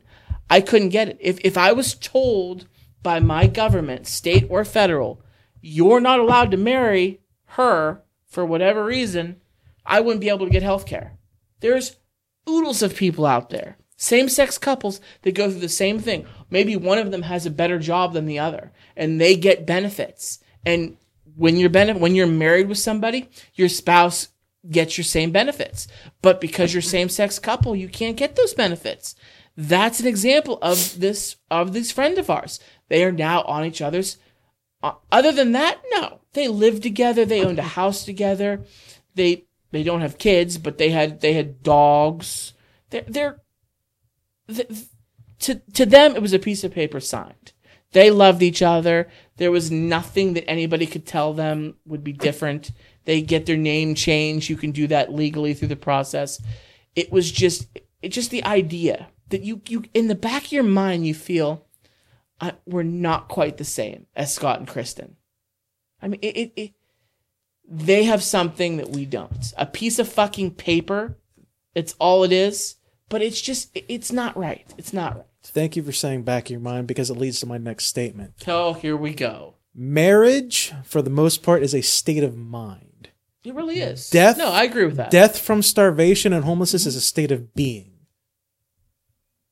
I couldn't get it. If if I was told by my government, state or federal, you're not allowed to marry her for whatever reason, I wouldn't be able to get health care. There's oodles of people out there, same sex couples that go through the same thing. Maybe one of them has a better job than the other and they get benefits. And when you're benef- when you're married with somebody, your spouse gets your same benefits. But because you're same sex couple, you can't get those benefits. That's an example of this of this friend of ours. They are now on each other's. Uh, other than that, no. They live together. They owned a house together. They they don't have kids, but they had they had dogs. They're they're th- to to them it was a piece of paper signed. They loved each other. There was nothing that anybody could tell them would be different. They get their name changed. You can do that legally through the process. It was just it just the idea that you you in the back of your mind you feel we're not quite the same as Scott and Kristen. I mean it, it, it they have something that we don't. A piece of fucking paper. It's all it is. But it's just it- it's not right. It's not right. Thank you for saying back of your mind because it leads to my next statement. Oh, here we go. Marriage, for the most part, is a state of mind. It really is. Death- No, I agree with that. Death from starvation and homelessness is a state of being.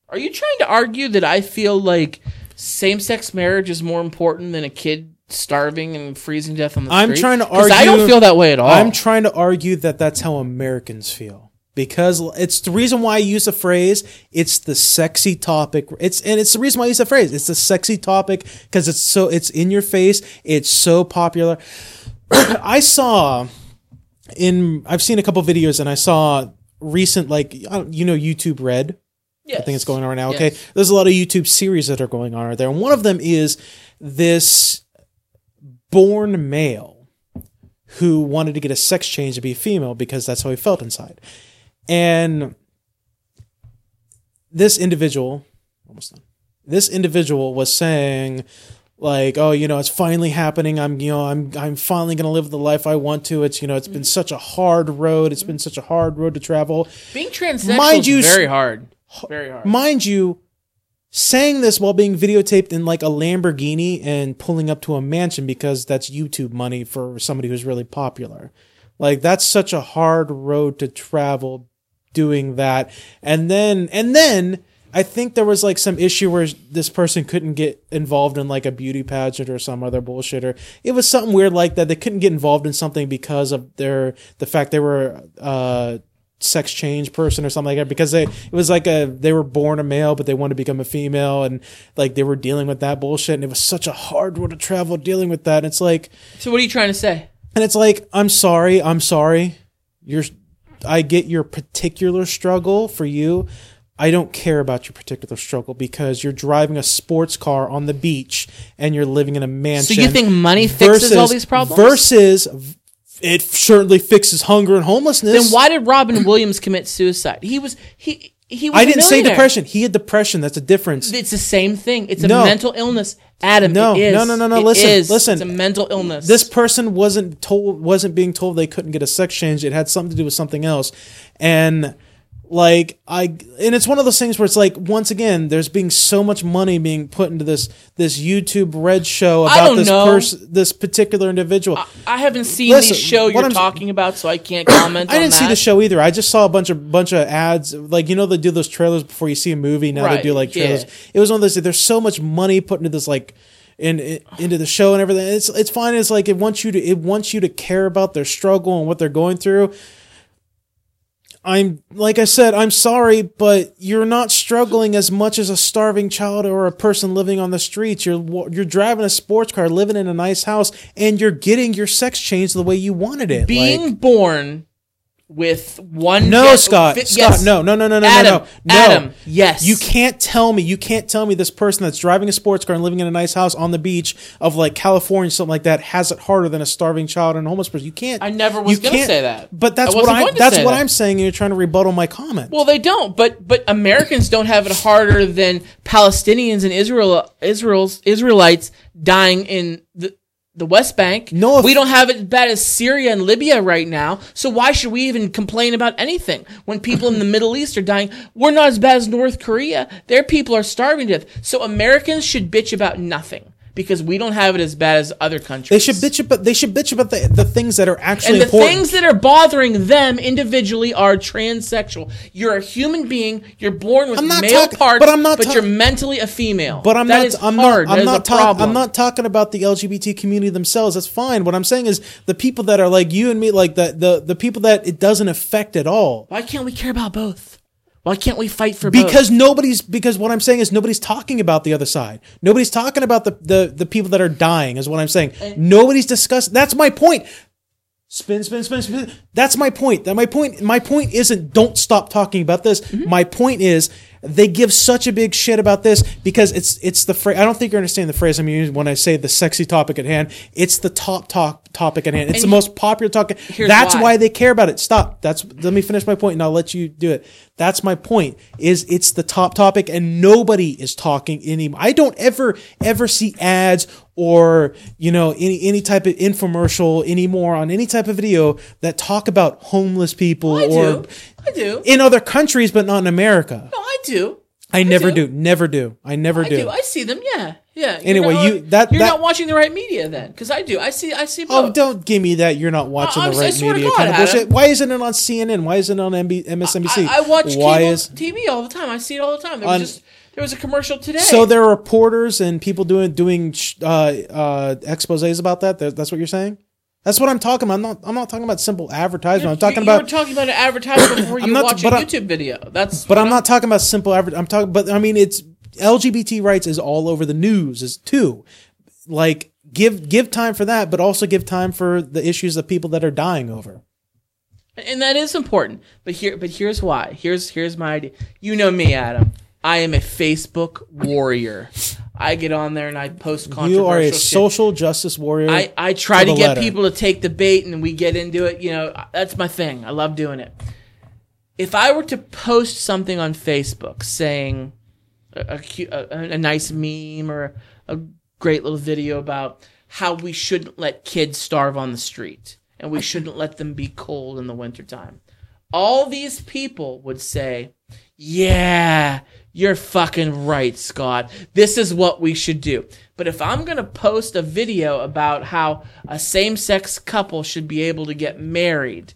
Are you trying to argue that I feel like same-sex marriage is more important than a kid starving and freezing to death on the street? I'm street? trying to 'Cause I don't feel that way at all. I'm trying to argue that that's how Americans feel. Because it's the reason why I use the phrase, it's the sexy topic. It's and it's the reason why I use the phrase. It's the sexy topic because it's so it's in your face. It's so popular. I saw in I've seen a couple videos and I saw recent like you know YouTube Red. yes. I think it's going on right now. Okay. There's a lot of YouTube series that are going on right there. And one of them is this born male who wanted to get a sex change to be female because that's how he felt inside. And this individual, almost done. This individual was saying, like, oh, you know, it's finally happening. I'm, you know, I'm, I'm finally going to live the life I want to. It's, you know, it's been such a hard road. It's been such a hard road to travel. Being transsexual Mind is you, very hard. Very hard. Mind you, saying this while being videotaped in like a Lamborghini and pulling up to a mansion because that's YouTube money for somebody who's really popular. Like that's such a hard road to travel doing that. And then and then I think there was like some issue where this person couldn't get involved in like a beauty pageant or some other bullshit or it was something weird like that. They couldn't get involved in something because of their the fact they were uh sex change person or something like that because they it was like a they were born a male but they wanted to become a female and like they were dealing with that bullshit and it was such a hard road to travel dealing with that. And it's like so what are you trying to say? and it's like I'm sorry, I'm sorry. You're I get your particular struggle for you. I don't care about your particular struggle because you're driving a sports car on the beach and you're living in a mansion. So you think money fixes all these problems? Versus it certainly fixes hunger and homelessness. Then why did Robin Williams commit suicide? He was he he was I didn't say depression. He had depression. That's a difference. It's the same thing. It's a No. mental illness. Adam, No, it is. no, no, no, no, It listen, is. listen. It's a mental illness. This person wasn't told wasn't being told they couldn't get a sex change. It had something to do with something else. And like I and it's one of those things where it's like once again there's being so much money being put into this this YouTube red show about this person this particular individual. I haven't seen Listen, the show you're I'm- talking about, so I can't comment. I didn't see that. the show either. I just saw a bunch of bunch of ads. Like you know, they do those trailers before you see a movie. Now they do like trailers. yeah. It was one of those. There's so much money put into this like in, in- into the show and everything. It's it's fine. It's like it wants you to it wants you to care about their struggle and what they're going through. I'm like I said, I'm sorry, but you're not struggling as much as a starving child or a person living on the streets. You're you're driving a sports car, living in a nice house, and you're getting your sex changed the way you wanted it. Being Like- born with one. no, gen- Scott. fi- Scott, yes. no, no, no, no, no, Adam, no, no, no. Adam, yes. You can't tell me. You can't tell me this person that's driving a sports car and living in a nice house on the beach of like California, something like that, has it harder than a starving child and a homeless person. You can't. I never was gonna say that. But that's what I. That's what that. I'm saying. And you're trying to rebuttal my comment. Well, they don't, but but Americans don't have it harder than Palestinians and Israel Israel's Israelites dying in the the West Bank. No, we don't have it as bad as Syria and Libya right now. So why should we even complain about anything when people in the Middle East are dying? We're not as bad as North Korea. Their people are starving to death. So Americans should bitch about nothing because we don't have it as bad as other countries. they should bitch about. They should bitch about the the things that are actually And the important. things that are bothering them individually are transsexual. You're a human being. You're born with I'm not male talk- parts, but I'm not talk- you're mentally a female. But I'm That not. is I'm hard. not. I'm not. I'm not talking about the LGBT community themselves. That's fine. What I'm saying is the people that are like you and me, like the the the people that it doesn't affect at all. Why can't we care about both? Why can't we fight for both? because nobody's because what I'm saying is nobody's talking about the other side. Nobody's talking about the the, the people that are dying is what I'm saying. nobody's discussing. That's my point. Spin, spin, spin, spin. That's my point. That my point. My point isn't don't stop talking about this. Mm-hmm. My point is they give such a big shit about this because it's it's the phrase. I don't think you understand the phrase I'm using when I say the sexy topic at hand. It's the top talk topic at hand. It's And the most popular topic. That's why. why they care about it. Stop. That's let me finish my point and I'll let you do it. That's my point. Is it's the top topic and nobody is talking anymore. I don't ever ever see ads or you know any any type of infomercial anymore on any type of video that talk about homeless people I or do. I do. in other countries but not in America. no, I do. I never do. do. Never do. I never I do. do. I see them. Yeah, yeah. You're Anyway, not- you- that- you're that- not watching the right media then, because I do. I see. I see. Both. Oh, don't give me that. You're not watching I- the I right swear to media God, kind of bullshit. Why isn't it on CNN? Why isn't it on MB, MSNBC? I, I watch Why cable is TV all the time. I see it all the time. There On- was just there was a commercial today. So there are reporters and people doing doing uh, uh, exposés about. That- That's what you're saying. That's what I'm talking about. I'm not. I'm not talking about simple advertisement. I'm talking you, you about. were talking about an advertisement before you I'm not- watch a I- YouTube video. That's but I'm not talking about simple adver- I'm talking. But I mean, it's LGBT rights is all over the news is too. Like give give time for that, but also give time for the issues of people that are dying over. and that is important. But here, but here's why. Here's here's my idea. You know me, Adam. I am a Facebook warrior. I get on there and I post controversial You are a shit. social justice warrior. I, I try to to get letter. people to take the bait and we get into it. You know, that's my thing. I love doing it. If I were to post something on Facebook saying a, a, a, a nice meme or a great little video about how we shouldn't let kids starve on the street and we shouldn't let them be cold in the wintertime, all these people would say, yeah, you're fucking right, Scott. This is what we should do. But if I'm going to post a video about how a same sex couple should be able to get married,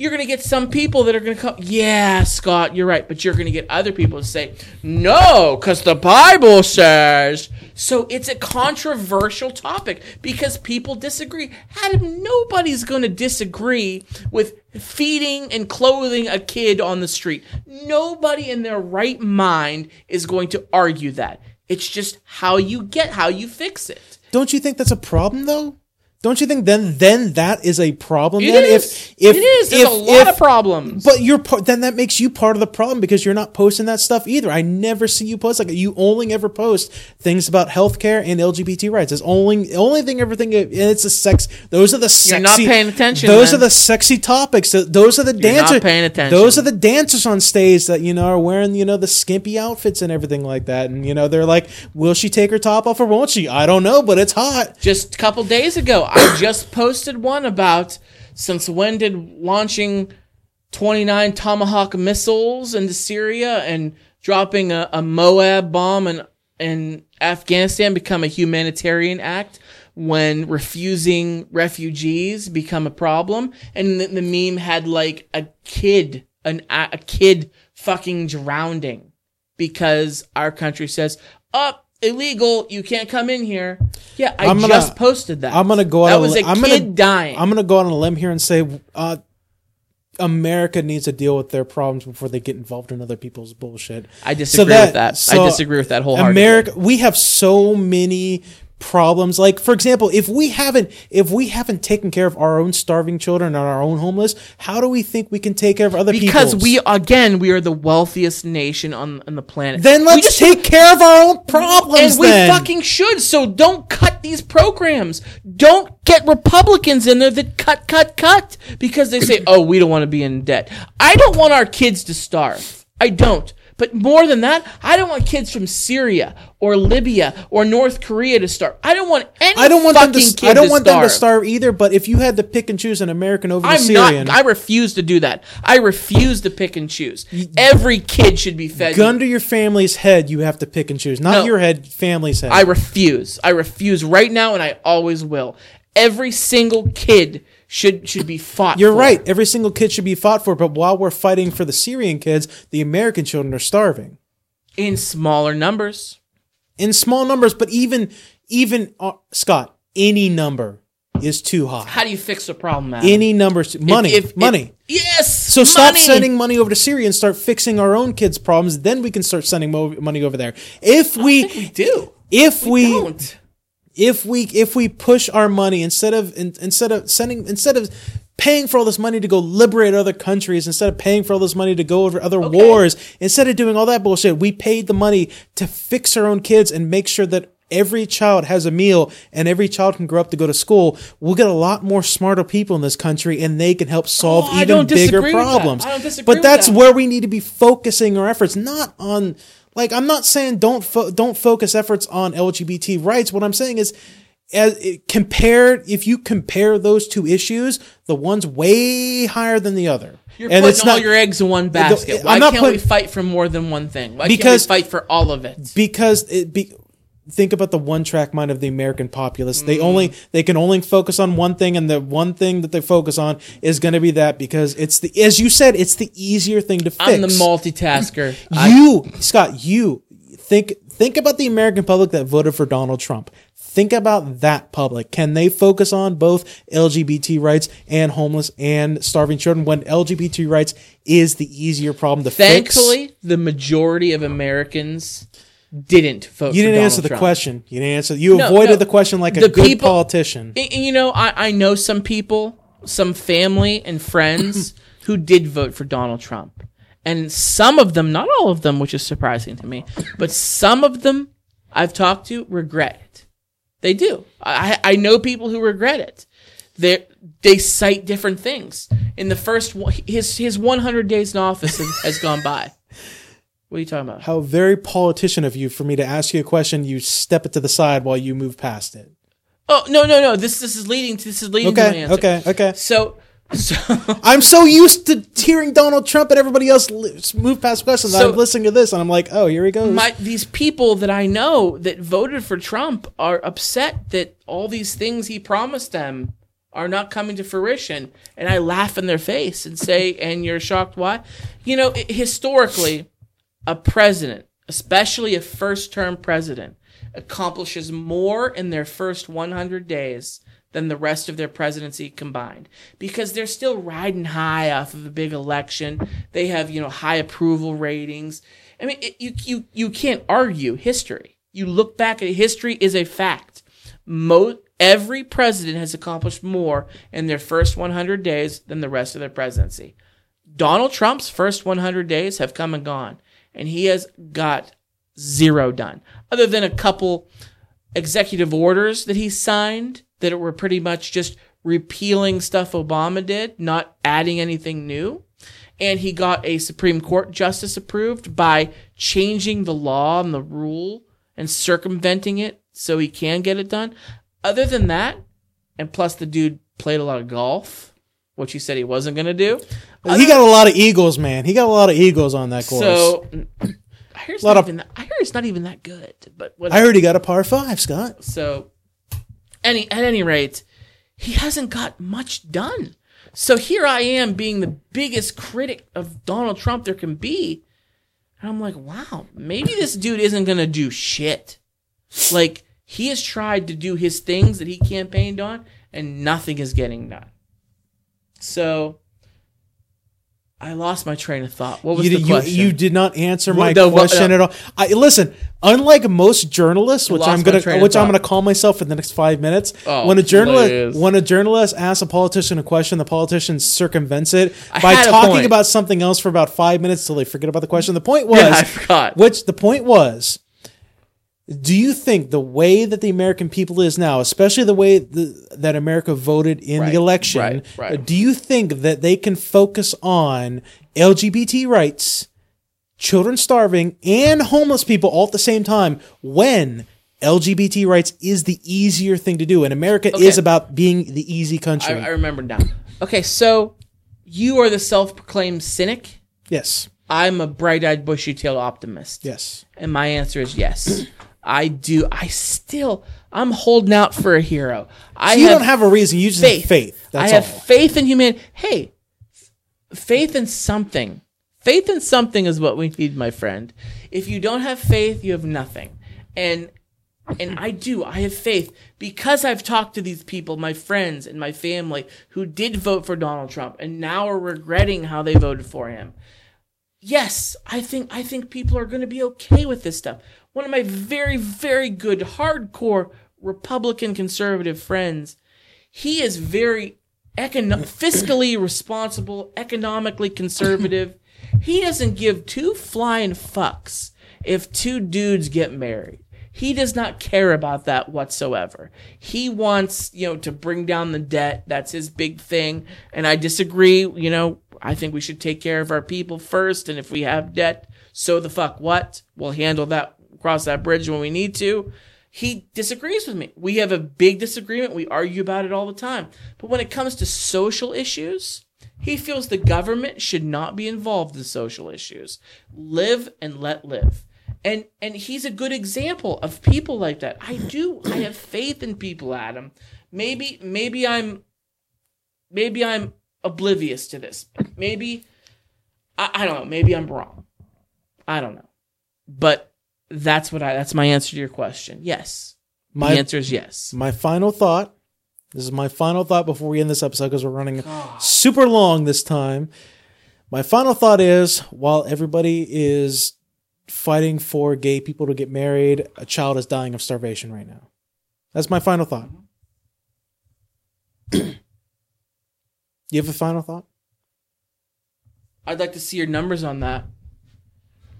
you're going to get some people that are going to come, yeah, Scott, you're right. But you're going to get other people to say, no, because the Bible says. So it's a controversial topic because people disagree. Adam, nobody's going to disagree with feeding and clothing a kid on the street. Nobody in their right mind is going to argue that. It's just how you get, how you fix it. Don't you think that's a problem though? Don't you think then then that is a problem? It then is. if if it is. There's if, a lot if- of problems. But you're part, then that makes you part of the problem because you're not posting that stuff either. I never see you post like you only ever post things about healthcare and LGBT rights. It's only only thing everything and it's a sex. Those are the sexy. You're not paying attention, Those man. are the sexy topics. Those are the You're not dancers. paying attention. Those are the dancers on stage that you know are wearing you know the skimpy outfits and everything like that. And you know they're like, will she take her top off or won't she? I don't know, but it's hot. just a couple days ago, I just posted one about since when did launching 29 Tomahawk missiles into Syria and dropping a, a Moab bomb in, in Afghanistan become a humanitarian act when refusing refugees become a problem? And the, the meme had like a kid, an, a kid fucking drowning because our country says, up. Illegal, you can't come in here. Yeah, I I'm gonna- just posted that. I'm gonna go out. That was a I'm kid gonna, dying. I'm gonna go out on a limb here and say, uh, America needs to deal with their problems before they get involved in other people's bullshit. I disagree with that. I disagree with that wholeheartedly. America, we have so many problems. Like, for example, if we haven't, if we haven't taken care of our own starving children and our own homeless, how do we think we can take care of other people? because people's? we again we are the wealthiest nation on, on the planet. then let's just- take care of our own problems. and we fucking should. So don't cut these programs. Don't get Republicans in there that cut, cut, cut because they say, "Oh, we don't want to be in debt." I don't want our kids to starve. I don't. But more than that, I don't want kids from Syria or Libya or North Korea to starve. I don't want any. I don't want them to. kid I don't to want starve. them to starve either. But if you had to pick and choose an American over a Syrian, not. I refuse to do that. I refuse to pick and choose. Every kid should be fed. gun to your family's head, you have to pick and choose. Not No. your head, family's head. I refuse. I refuse right now, and I always will. Every single kid should should be fought. You're for. right. Every single kid should be fought for. But while we're fighting for the Syrian kids, the American children are starving in smaller numbers. in small numbers. But even even uh, Scott, any number is too high. How do you fix the problem, man? Any numbers, money, money. yes. So stop sending money over to Syria and start fixing our own kids' problems. Then we can start sending mo- money over there. If we, we do. if we, Don't. If we if we push our money instead of in, instead of sending instead of paying for all this money to go liberate other countries instead of paying for all this money to go over other wars instead of doing all that bullshit we paid the money to fix our own kids and make sure that every child has a meal and every child can grow up to go to school we'll get a lot more smarter people in this country and they can help solve Oh, even bigger that. problems I don't disagree but that's that. where we need to be focusing our efforts not on like i'm not saying don't fo- don't focus efforts on lgbt rights what i'm saying is as it- compared if you compare those two issues the one's way higher than the other You're and putting all your eggs in one basket. I'm Why not can't we fight for more than one thing? Why Because- can't we fight for all of it? because it be think about the one track mind of the american populace. Mm. they only they can only focus on one thing and the one thing that they focus on is going to be that because it's the as you said it's the easier thing to fix I'm the multitasker. I, you scott you think think about the american public that voted for donald trump. Think about that public. Can they focus on both lgbt rights and homeless and starving children when lgbt rights is the easier problem to fix? Thankfully, the majority of Americans didn't vote. you didn't answer the Trump. question you didn't answer you No, avoided no. the question like a The good people- politician And- and, you know, I, I know some people, some family and friends who did vote for Donald Trump. And some of them, not all of them, which is surprising to me, but some of them I've talked to regret it. They do. I, I know people who regret it. They they cite different things. In the first his his 100 days in office has gone by. What are you talking about? how very politician of you for me to ask you a question you step it to the side while you move past it Oh no no no! This this is leading to this is leading to my okay answer. okay okay So so I'm so used to hearing Donald Trump and everybody else li- move past questions. So- I'm listening to this and I'm like, oh, here he goes. my these people that I know that voted for Trump are upset that all these things he promised them are not coming to fruition, and I laugh in their face and say, "And you're shocked why?" You know, i- historically, a president, especially a first-term president, accomplishes more in their first 100 days than the rest of their presidency combined because they're still riding high off of a big election. They have, you know, high approval ratings. I mean, it, you you you can't argue history. You look back at history is a fact. Mo- every president has accomplished more in their first 100 days than the rest of their presidency. Donald Trump's first 100 days have come and gone, and he has got zero done, other than a couple executive orders that he signed that were pretty much just repealing stuff Obama did, not adding anything new. And he got a Supreme Court justice approved by changing the law and the rule and circumventing it so he can get it done. Other than that, and plus the dude played a lot of golf, which he said he wasn't going to do. He got a lot of egos, man. He got a lot of egos on that course. So I hear it's Lot not of- even that, I hear it's not even that good. But what, I heard he got a par five, Scott. so any at any rate, he hasn't got much done. So here I am being the biggest critic of Donald Trump there can be. And I'm like, wow, maybe this dude isn't gonna do shit. Like he has tried to do his things that he campaigned on, and nothing is getting done. So I lost my train of thought. What was You, the you, question? you did not answer my the- question uh, at all. I, listen, unlike most journalists, which I'm gonna which I'm gonna call myself for the next five minutes. Oh, when a journalist please. when a journalist asks a politician a question, the politician circumvents it I by talking about something else for about five minutes till they forget about the question. The point was, Yeah, I forgot. which the point was. Do you think the way that the American people is now, especially the way the, that America voted in Right, the election, right, right. do you think that they can focus on LGBT rights, children starving, and homeless people all at the same time when LGBT rights is the easier thing to do? And America is about being the easy I, country. I remember now. Okay, so you are the self-proclaimed cynic. yes. I'm a bright-eyed, bushy-tailed optimist. Yes. And my answer is yes. I do. I still. I'm holding out for a hero. I you have don't have a reason. You just faith. have faith. That's I have all. faith in humanity. Hey, faith in something. Faith in something is what we need, my friend. If you don't have faith, you have nothing. And And I do. I have faith because I've talked to these people, my friends and my family, who did vote for Donald Trump and now are regretting how they voted for him. Yes, I think I think people are going to be okay with this stuff. One of my very very good hardcore Republican conservative friends, he is very econo- fiscally responsible, economically conservative. he doesn't give two flying fucks if two dudes get married. He does not care about that whatsoever. He wants, you know, to bring down the debt. That's his big thing. And I disagree. You know, I think we should take care of our people first. And if we have debt, so the fuck what? We'll handle that, cross that bridge when we need to. He disagrees with me. We have a big disagreement. We argue about it all the time. But when it comes to social issues, he feels the government should not be involved in social issues. Live and let live and and he's a good example of people like that. I do. I have faith in people, Adam. Maybe maybe I'm maybe I'm oblivious to this. Maybe I, I don't know. Maybe I'm wrong. I don't know. But that's what I that's my answer to your question. Yes. My the answer is yes. my final thought. This is my final thought before we end this episode because we're running super long this time. My final thought is while everybody is fighting for gay people to get married, a child is dying of starvation right now. That's my final thought. Mm-hmm. you have a final thought? I'd like to see your numbers on that.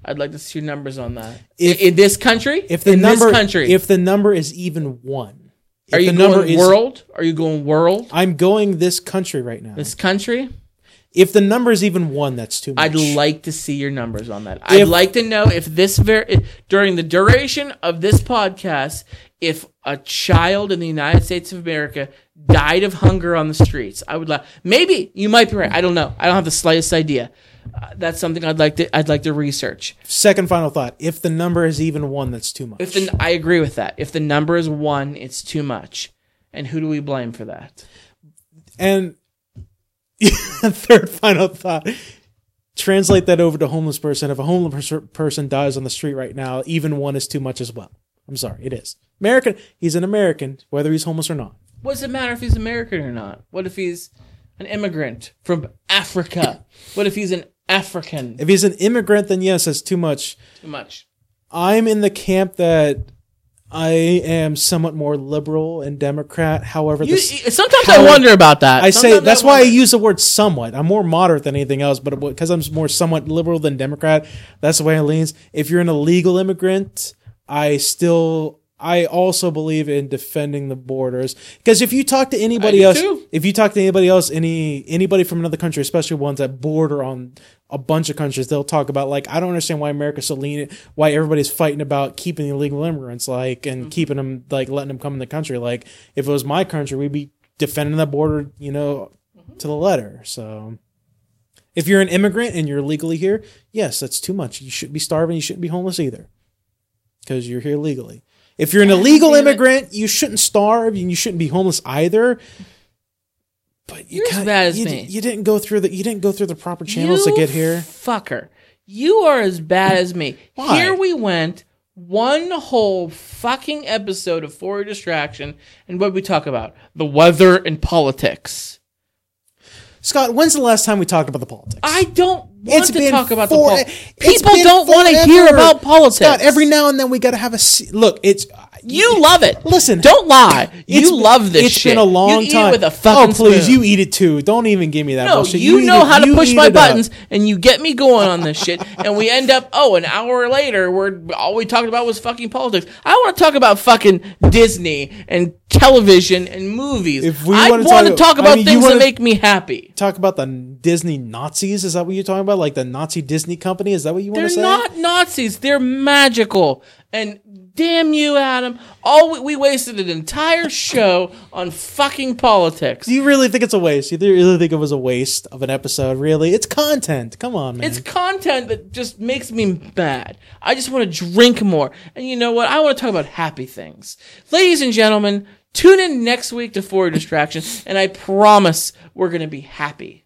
I'd like to see your numbers on that. If- in, this country, If the in number this country, if the number is even one, if are you the number going is world? Are you going world? I'm going this country right now. This country? If the number is even one, that's too much. I'd like to see your numbers on that. I'd like to know if this ver- during the duration of this podcast, if a child in the United States of America died of hunger on the streets, I would like. Maybe you might be right. I don't know. I don't have the slightest idea. Uh, that's something I'd like to. I'd like to research. Second final thought. If the number is even one, that's too much. If the I agree with that. If the number is one, it's too much. And who do we blame for that? And third final thought. Translate that over to homeless person. If a homeless person dies on the street right now, even one is too much as well. I'm sorry, it is. American. He's an American, whether he's homeless or not. What does it matter if he's American or not? What if he's an immigrant from Africa? What if he's an African? If he's an immigrant, then yes, that's too much. Too much. I'm in the camp that I am somewhat more liberal and Democrat. However, You, this, sometimes how- I wonder about that. I say Sometimes that's why I use the word somewhat. I'm more moderate than anything else, but because I'm more somewhat liberal than Democrat, that's the way I leans. If you're an illegal immigrant, I still I also believe in defending the borders because if you talk to anybody else, too. if you talk to anybody else, any anybody from another country, especially ones that border on a bunch of countries, they'll talk about like I don't understand why America's so lenient, why everybody's fighting about keeping illegal immigrants, like and Mm-hmm. keeping them like letting them come in the country. Like if it was my country, we'd be defending the border, you know, Mm-hmm. to the letter. So. If you're an immigrant and you're legally here, yes, that's too much. You shouldn't be starving. You shouldn't be homeless either, because you're here legally. If you're an illegal immigrant, you shouldn't starve and you shouldn't be homeless either. But you You're as kinda- bad as you, me. You didn't go through the you didn't go through the proper channels You to get here. Fucker. You are as bad as me. Why? Here we went, one whole fucking episode of For Your Distraction, and what we talk about? The weather and politics. Scott, when's the last time we talked about the politics? I don't want It's to been talk about for- the politics. People don't want to hear about politics. Scott, every now and then we got to have a look. It's uh, you love it. Listen, don't lie. You love this It's shit. been a long you eat time. It with a fucking oh, please, spoon. you eat it too. Don't even give me that No, bullshit. you, eat know it- how to push my it up. buttons, and you get me going on this shit, and we end up. Oh, an hour later, we're all we talked about was fucking politics. I want to talk about fucking Disney and television and movies. If we I want to talk- talk I about mean, things that make me happy. Talk about the Disney Nazis. Is that what you're talking about? Like the Nazi Disney company? Is that what you want to say? They're not Nazis. They're magical. And damn you, Adam! All we, we wasted an entire show on fucking politics. Do you really think it's a waste? You really think it was a waste of an episode? Really? It's content. Come on, man. It's content that just makes me mad. I just want to drink more. And you know what? I want to talk about happy things. Ladies and gentlemen, tune in next week to For Your Distraction, and I promise we're going to be happy.